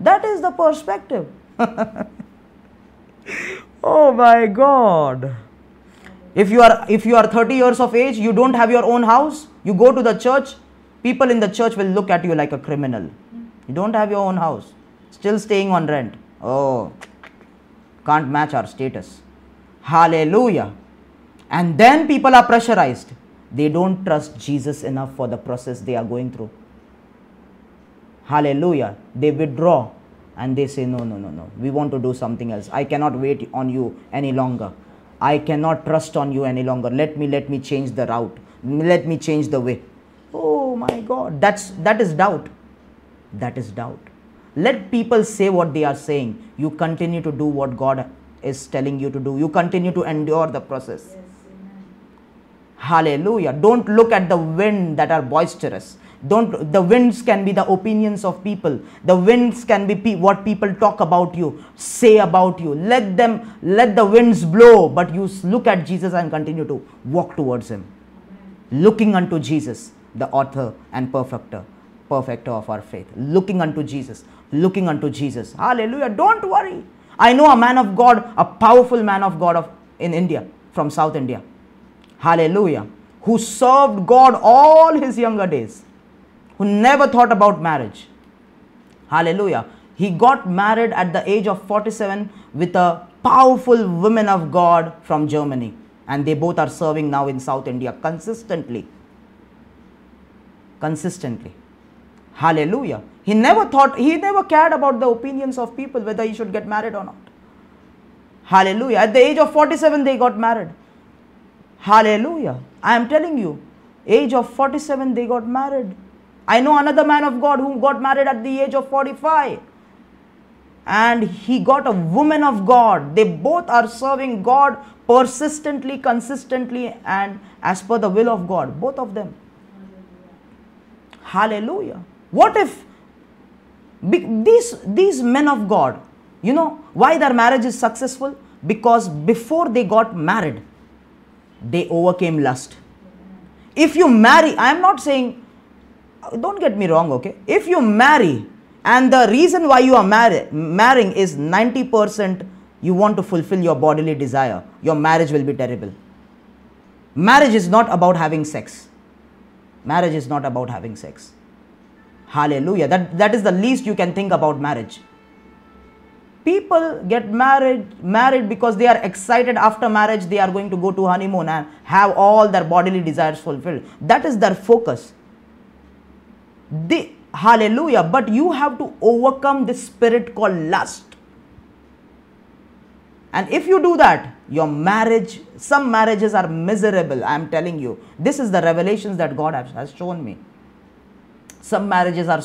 that is the perspective. oh my God. If you are if you are 30 years of age, you don't have your own house, you go to the church, people in the church will look at you like a criminal. You don't have your own house still staying on rent. Oh, can't match our status. Hallelujah. And then people are pressurized. They don't trust Jesus enough for the process they are going through. Hallelujah. They withdraw and they say, No, no, no, no. We want to do something else. I cannot wait on you any longer. I cannot trust on you any longer. Let me let me change the route. Let me change the way. Oh my God. That's that is doubt. That is doubt. Let people say what they are saying. You continue to do what God is telling you to do. You continue to endure the process. Yes, Hallelujah. Don't look at the wind that are boisterous. Don't the winds can be the opinions of people. The winds can be pe- what people talk about you, say about you. Let them let the winds blow, but you look at Jesus and continue to walk towards him. Looking unto Jesus, the author and perfecter perfecter of our faith. Looking unto Jesus looking unto Jesus. Hallelujah. Don't worry. I know a man of God, a powerful man of God of, in India, from South India. Hallelujah. Who served God all his younger days, who never thought about marriage. Hallelujah. He got married at the age of 47 with a powerful woman of God from Germany. And they both are serving now in South India consistently. Consistently. Hallelujah. He never thought, he never cared about the opinions of people whether he should get married or not. Hallelujah. At the age of 47, they got married. Hallelujah. I am telling you, age of 47, they got married. I know another man of God who got married at the age of 45. And he got a woman of God. They both are serving God persistently, consistently, and as per the will of God. Both of them. Hallelujah. What if these, these men of God, you know, why their marriage is successful? Because before they got married, they overcame lust. If you marry, I am not saying, don't get me wrong, okay? If you marry and the reason why you are marry, marrying is 90% you want to fulfill your bodily desire, your marriage will be terrible. Marriage is not about having sex. Marriage is not about having sex. Hallelujah. That, that is the least you can think about marriage. people get married married because they are excited after marriage they are going to go to honeymoon and have all their bodily desires fulfilled that is their focus the hallelujah but you have to overcome this spirit called lust. And if you do that your marriage some marriages are miserable i am telling you. This is the revelations that god has, has shown me. Some marriages are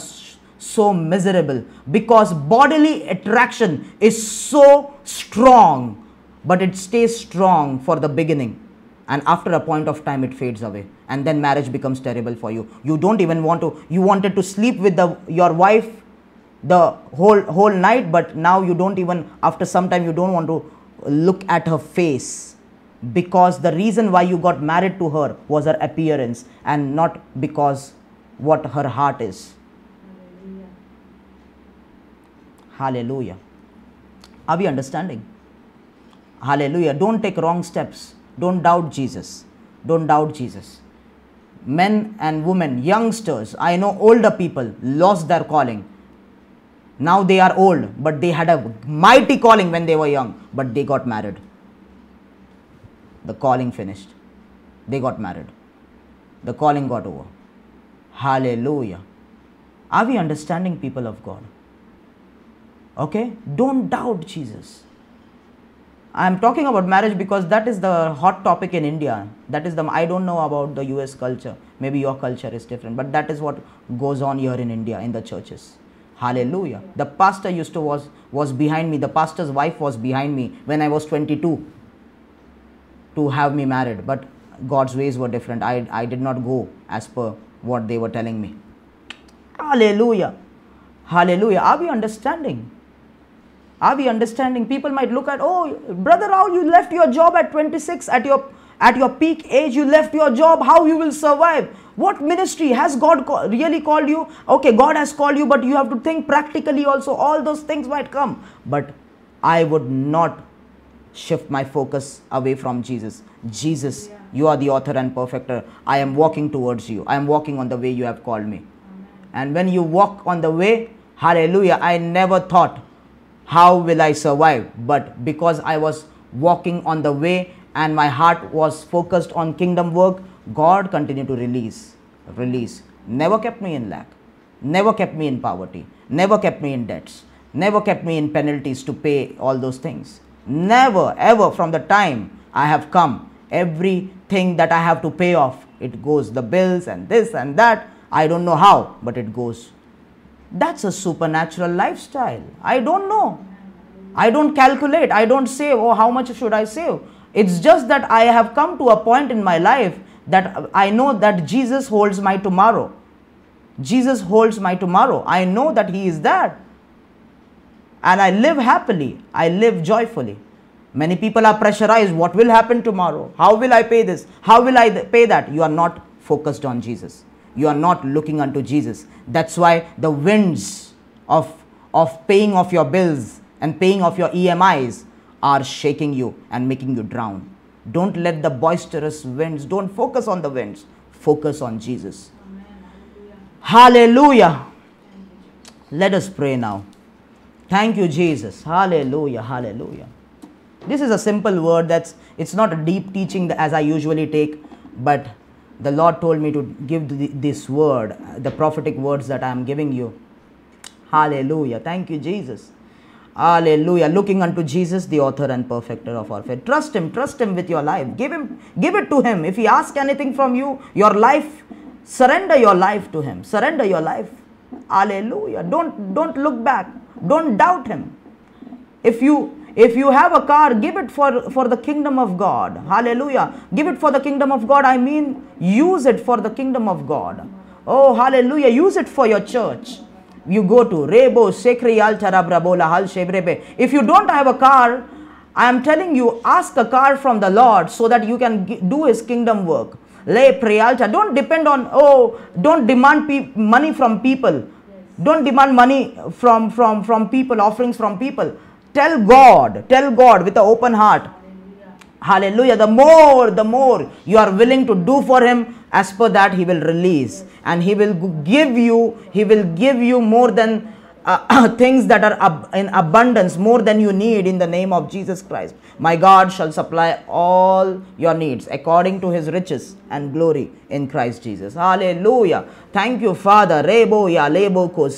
so miserable because bodily attraction is so strong, but it stays strong for the beginning. And after a point of time, it fades away. And then marriage becomes terrible for you. You don't even want to, you wanted to sleep with the, your wife the whole, whole night, but now you don't even, after some time, you don't want to look at her face because the reason why you got married to her was her appearance and not because what her heart is. Hallelujah. Are we understanding? Hallelujah. Don't take wrong steps. Don't doubt Jesus. Don't doubt Jesus. Men and women, youngsters, I know older people lost their calling. Now they are old, but they had a mighty calling when they were young, but they got married. The calling finished. They got married. The calling got over. Hallelujah. Are we understanding, people of God? Okay? Don't doubt Jesus. I am talking about marriage because that is the hot topic in India. That is the I don't know about the US culture. Maybe your culture is different, but that is what goes on here in India in the churches. Hallelujah. The pastor used to was was behind me. The pastor's wife was behind me when I was 22 to have me married, but God's ways were different. I I did not go as per what they were telling me. Hallelujah. Hallelujah. Are we understanding? Are we understanding? People might look at, oh, brother Rahul, you left your job at 26 at your at your peak age you left your job how you will survive what ministry has god call, really called you okay god has called you but you have to think practically also all those things might come but i would not shift my focus away from jesus jesus yeah. you are the author and perfecter i am walking towards you i am walking on the way you have called me Amen. and when you walk on the way hallelujah i never thought how will I survive? But because I was walking on the way and my heart was focused on kingdom work, God continued to release, release. Never kept me in lack, never kept me in poverty, never kept me in debts, never kept me in penalties to pay all those things. Never, ever from the time I have come, everything that I have to pay off, it goes the bills and this and that. I don't know how, but it goes that's a supernatural lifestyle. I don't know. I don't calculate. I don't say, oh, how much should I save? It's just that I have come to a point in my life that I know that Jesus holds my tomorrow. Jesus holds my tomorrow. I know that He is there. And I live happily. I live joyfully. Many people are pressurized. What will happen tomorrow? How will I pay this? How will I pay that? You are not focused on Jesus you are not looking unto Jesus. That's why the winds of, of paying off your bills and paying off your EMIs are shaking you and making you drown. Don't let the boisterous winds, don't focus on the winds, focus on Jesus. Amen. Hallelujah. Hallelujah. Let us pray now. Thank you, Jesus. Hallelujah. Hallelujah. This is a simple word that's it's not a deep teaching as I usually take, but the Lord told me to give this word, the prophetic words that I am giving you. Hallelujah. Thank you, Jesus. Hallelujah. Looking unto Jesus, the author and perfecter of our faith. Trust Him. Trust Him with your life. Give Him. Give it to Him. If He asks anything from you, your life, surrender your life to Him. Surrender your life. Hallelujah. Don't don't look back. Don't doubt Him. If you if you have a car, give it for, for the kingdom of God. Hallelujah. Give it for the kingdom of God. I mean, use it for the kingdom of God. Oh, hallelujah. Use it for your church. You go to Rebo, Sekri, Altarabrabola, Hal Shebrebe. If you don't have a car, I am telling you, ask a car from the Lord so that you can do His kingdom work. Le Prealta. Don't depend on, oh, don't demand money from people. Don't demand money from, from, from people, offerings from people Tell God, tell God with an open heart. Hallelujah. The more, the more you are willing to do for Him, as per that He will release. And He will give you, He will give you more than uh, things that are ab- in abundance more than you need in the name of Jesus Christ. My God shall supply all your needs according to his riches and glory in Christ Jesus. Hallelujah. Thank you, Father. Rebo ya lebo ko.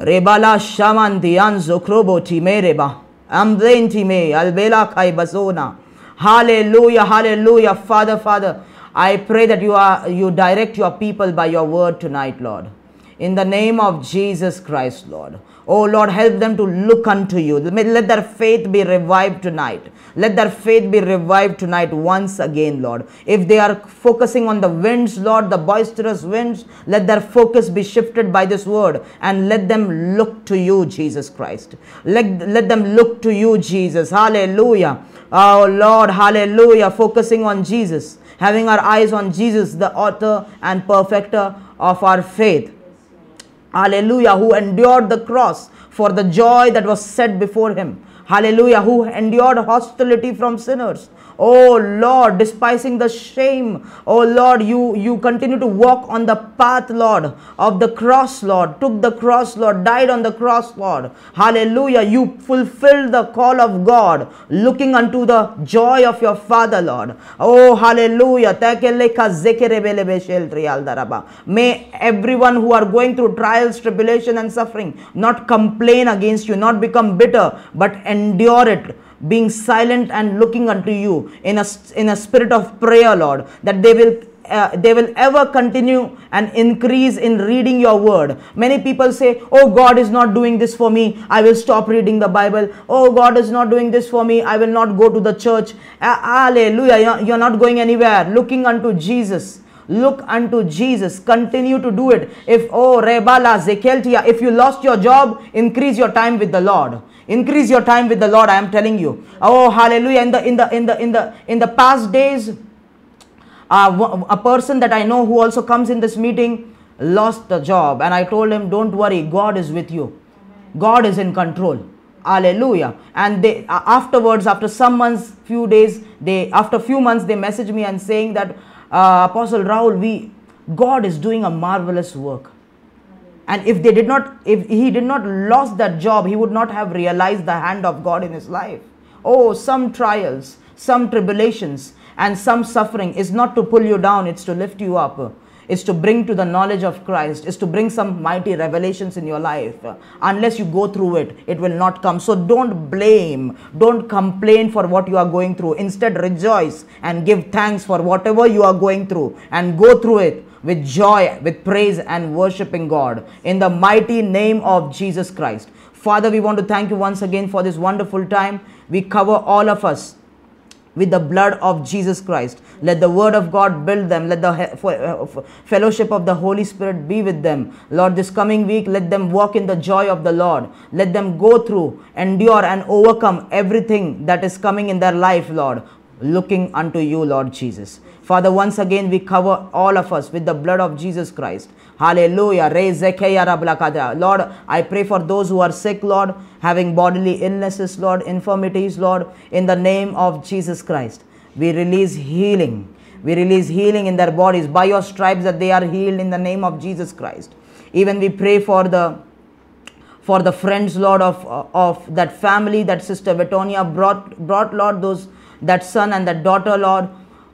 Rebala shamanti anzo krobo timereba. Amdenti me albela kai bazona. Hallelujah, hallelujah. Father, Father, I pray that you are you direct your people by your word tonight, Lord. In the name of Jesus Christ, Lord. Oh Lord, help them to look unto you. Let their faith be revived tonight. Let their faith be revived tonight once again, Lord. If they are focusing on the winds, Lord, the boisterous winds, let their focus be shifted by this word and let them look to you, Jesus Christ. Let, let them look to you, Jesus. Hallelujah. Oh Lord, hallelujah. Focusing on Jesus, having our eyes on Jesus, the author and perfecter of our faith. Hallelujah, who endured the cross for the joy that was set before him. Hallelujah, who endured hostility from sinners Oh Lord, despising the shame. Oh Lord, you, you continue to walk on the path, Lord, of the cross, Lord. Took the cross, Lord. Died on the cross, Lord. Hallelujah. You fulfilled the call of God, looking unto the joy of your Father, Lord. Oh, hallelujah. May everyone who are going through trials, tribulation, and suffering not complain against you, not become bitter, but endure it being silent and looking unto you in a, in a spirit of prayer, Lord, that they will uh, they will ever continue and increase in reading your word. Many people say, Oh, God is not doing this for me. I will stop reading the Bible. Oh, God is not doing this for me. I will not go to the church. Uh, hallelujah. You're not going anywhere. Looking unto Jesus. Look unto Jesus. Continue to do it. If, oh, Rebala, Zekeltia, if you lost your job, increase your time with the Lord. Increase your time with the lord i am telling you. Oh hallelujah. In the in the in the in the in the past days uh, a person that i know who also comes in this meeting lost the job. And i told him don't worry god is with you. God is in control. Hallelujah. And they afterwards after some months few days they after few months they message me and saying that uh, apostle Rahul we god is doing a marvelous work. And if they did not if he did not lost that job he would not have realized the hand of god in his life. Oh some trials some tribulations and some suffering is not to pull you down it's to lift you up is to bring to the knowledge of Christ, is to bring some mighty revelations in your life. Unless you go through it, it will not come. So don't blame, don't complain for what you are going through. Instead, rejoice and give thanks for whatever you are going through and go through it with joy, with praise and worshiping God in the mighty name of Jesus Christ. Father, we want to thank you once again for this wonderful time. We cover all of us with the blood of Jesus Christ. Let the word of God build them. Let the uh, fellowship of the Holy Spirit be with them. Lord, this coming week, let them walk in the joy of the Lord. Let them go through, endure, and overcome everything that is coming in their life, Lord, looking unto you, Lord Jesus. Father, once again, we cover all of us with the blood of Jesus Christ. Hallelujah. Lord, I pray for those who are sick, Lord, having bodily illnesses, Lord, infirmities, Lord, in the name of Jesus Christ. We release healing. We release healing in their bodies by your stripes that they are healed in the name of Jesus Christ. Even we pray for the for the friends, Lord, of, of that family that Sister Vetonia brought, brought, Lord, those that son and that daughter, Lord,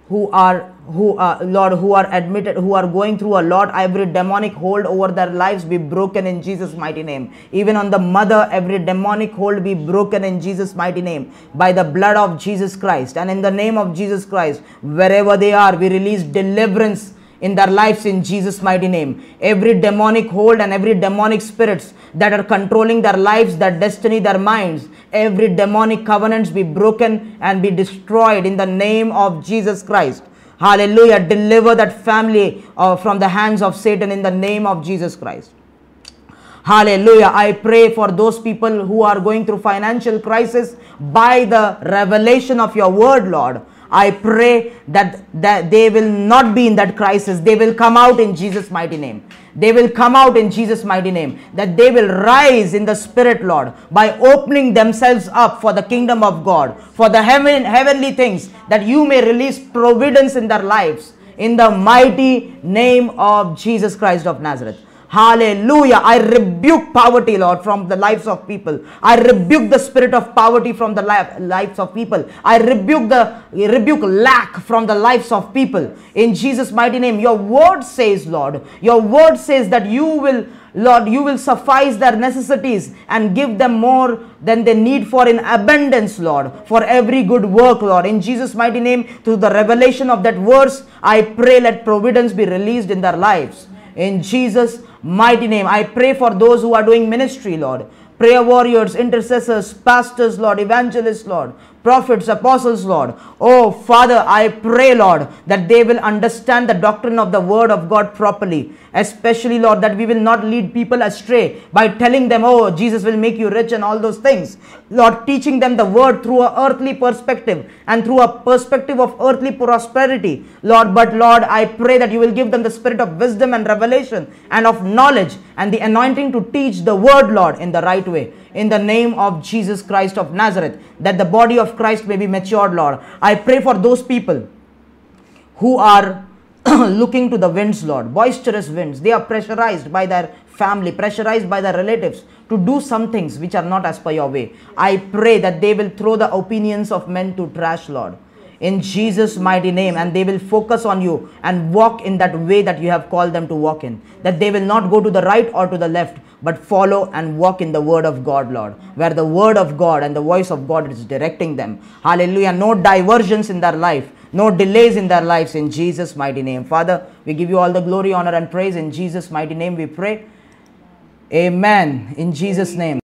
who are who uh, lord who are admitted who are going through a lot every demonic hold over their lives be broken in jesus mighty name. Even on the mother every demonic hold be broken in jesus mighty name. By the blood of jesus christ and in the name of jesus christ wherever they are we release deliverance in their lives in Jesus mighty name. Every demonic hold and every demonic spirits that are controlling their lives, their destiny, their minds, every demonic covenants be broken and be destroyed in the name of Jesus Christ. Hallelujah. Deliver that family uh, from the hands of Satan in the name of Jesus Christ. Hallelujah. I pray for those people who are going through financial crisis by the revelation of your word, Lord. I pray that, that they will not be in that crisis. They will come out in Jesus' mighty name. They will come out in Jesus' mighty name. That they will rise in the Spirit, Lord, by opening themselves up for the kingdom of God, for the heaven, heavenly things, that you may release providence in their lives. In the mighty name of Jesus Christ of Nazareth. Hallelujah. I rebuke poverty, Lord, from the lives of people. I rebuke the spirit of poverty from the li- lives of people. I rebuke the rebuke lack from the lives of people. In Jesus' mighty name. Your word says, Lord, your word says that you will Lord, you will suffice their necessities and give them more than they need for in abundance, Lord, for every good work, Lord. In Jesus' mighty name, through the revelation of that verse, I pray let providence be released in their lives. In Jesus' mighty name, I pray for those who are doing ministry, Lord. Prayer warriors, intercessors, pastors, Lord, evangelists, Lord, prophets, apostles, Lord. Oh, Father, I pray, Lord, that they will understand the doctrine of the Word of God properly. Especially, Lord, that we will not lead people astray by telling them, oh, Jesus will make you rich and all those things. Lord, teaching them the Word through a earthly perspective and through a perspective of earthly prosperity. Lord, but Lord, I pray that you will give them the spirit of wisdom and revelation and of knowledge and the anointing to teach the Word, Lord, in the right way in the name of Jesus Christ of Nazareth, that the body Christ may be matured, Lord. I pray for those people who are looking to the winds, Lord, boisterous winds. They are pressurized by their family, pressurized by their relatives to do some things which are not as per your way. I pray that they will throw the opinions of men to trash, Lord. In Jesus' mighty name, and they will focus on you and walk in that way that you have called them to walk in. That they will not go to the right or to the left, but follow and walk in the word of God, Lord, where the word of God and the voice of God is directing them. Hallelujah. No diversions in their life, no delays in their lives in Jesus' mighty name. Father, we give you all the glory, honor, and praise. In Jesus' mighty name we pray. Amen. In Jesus' name.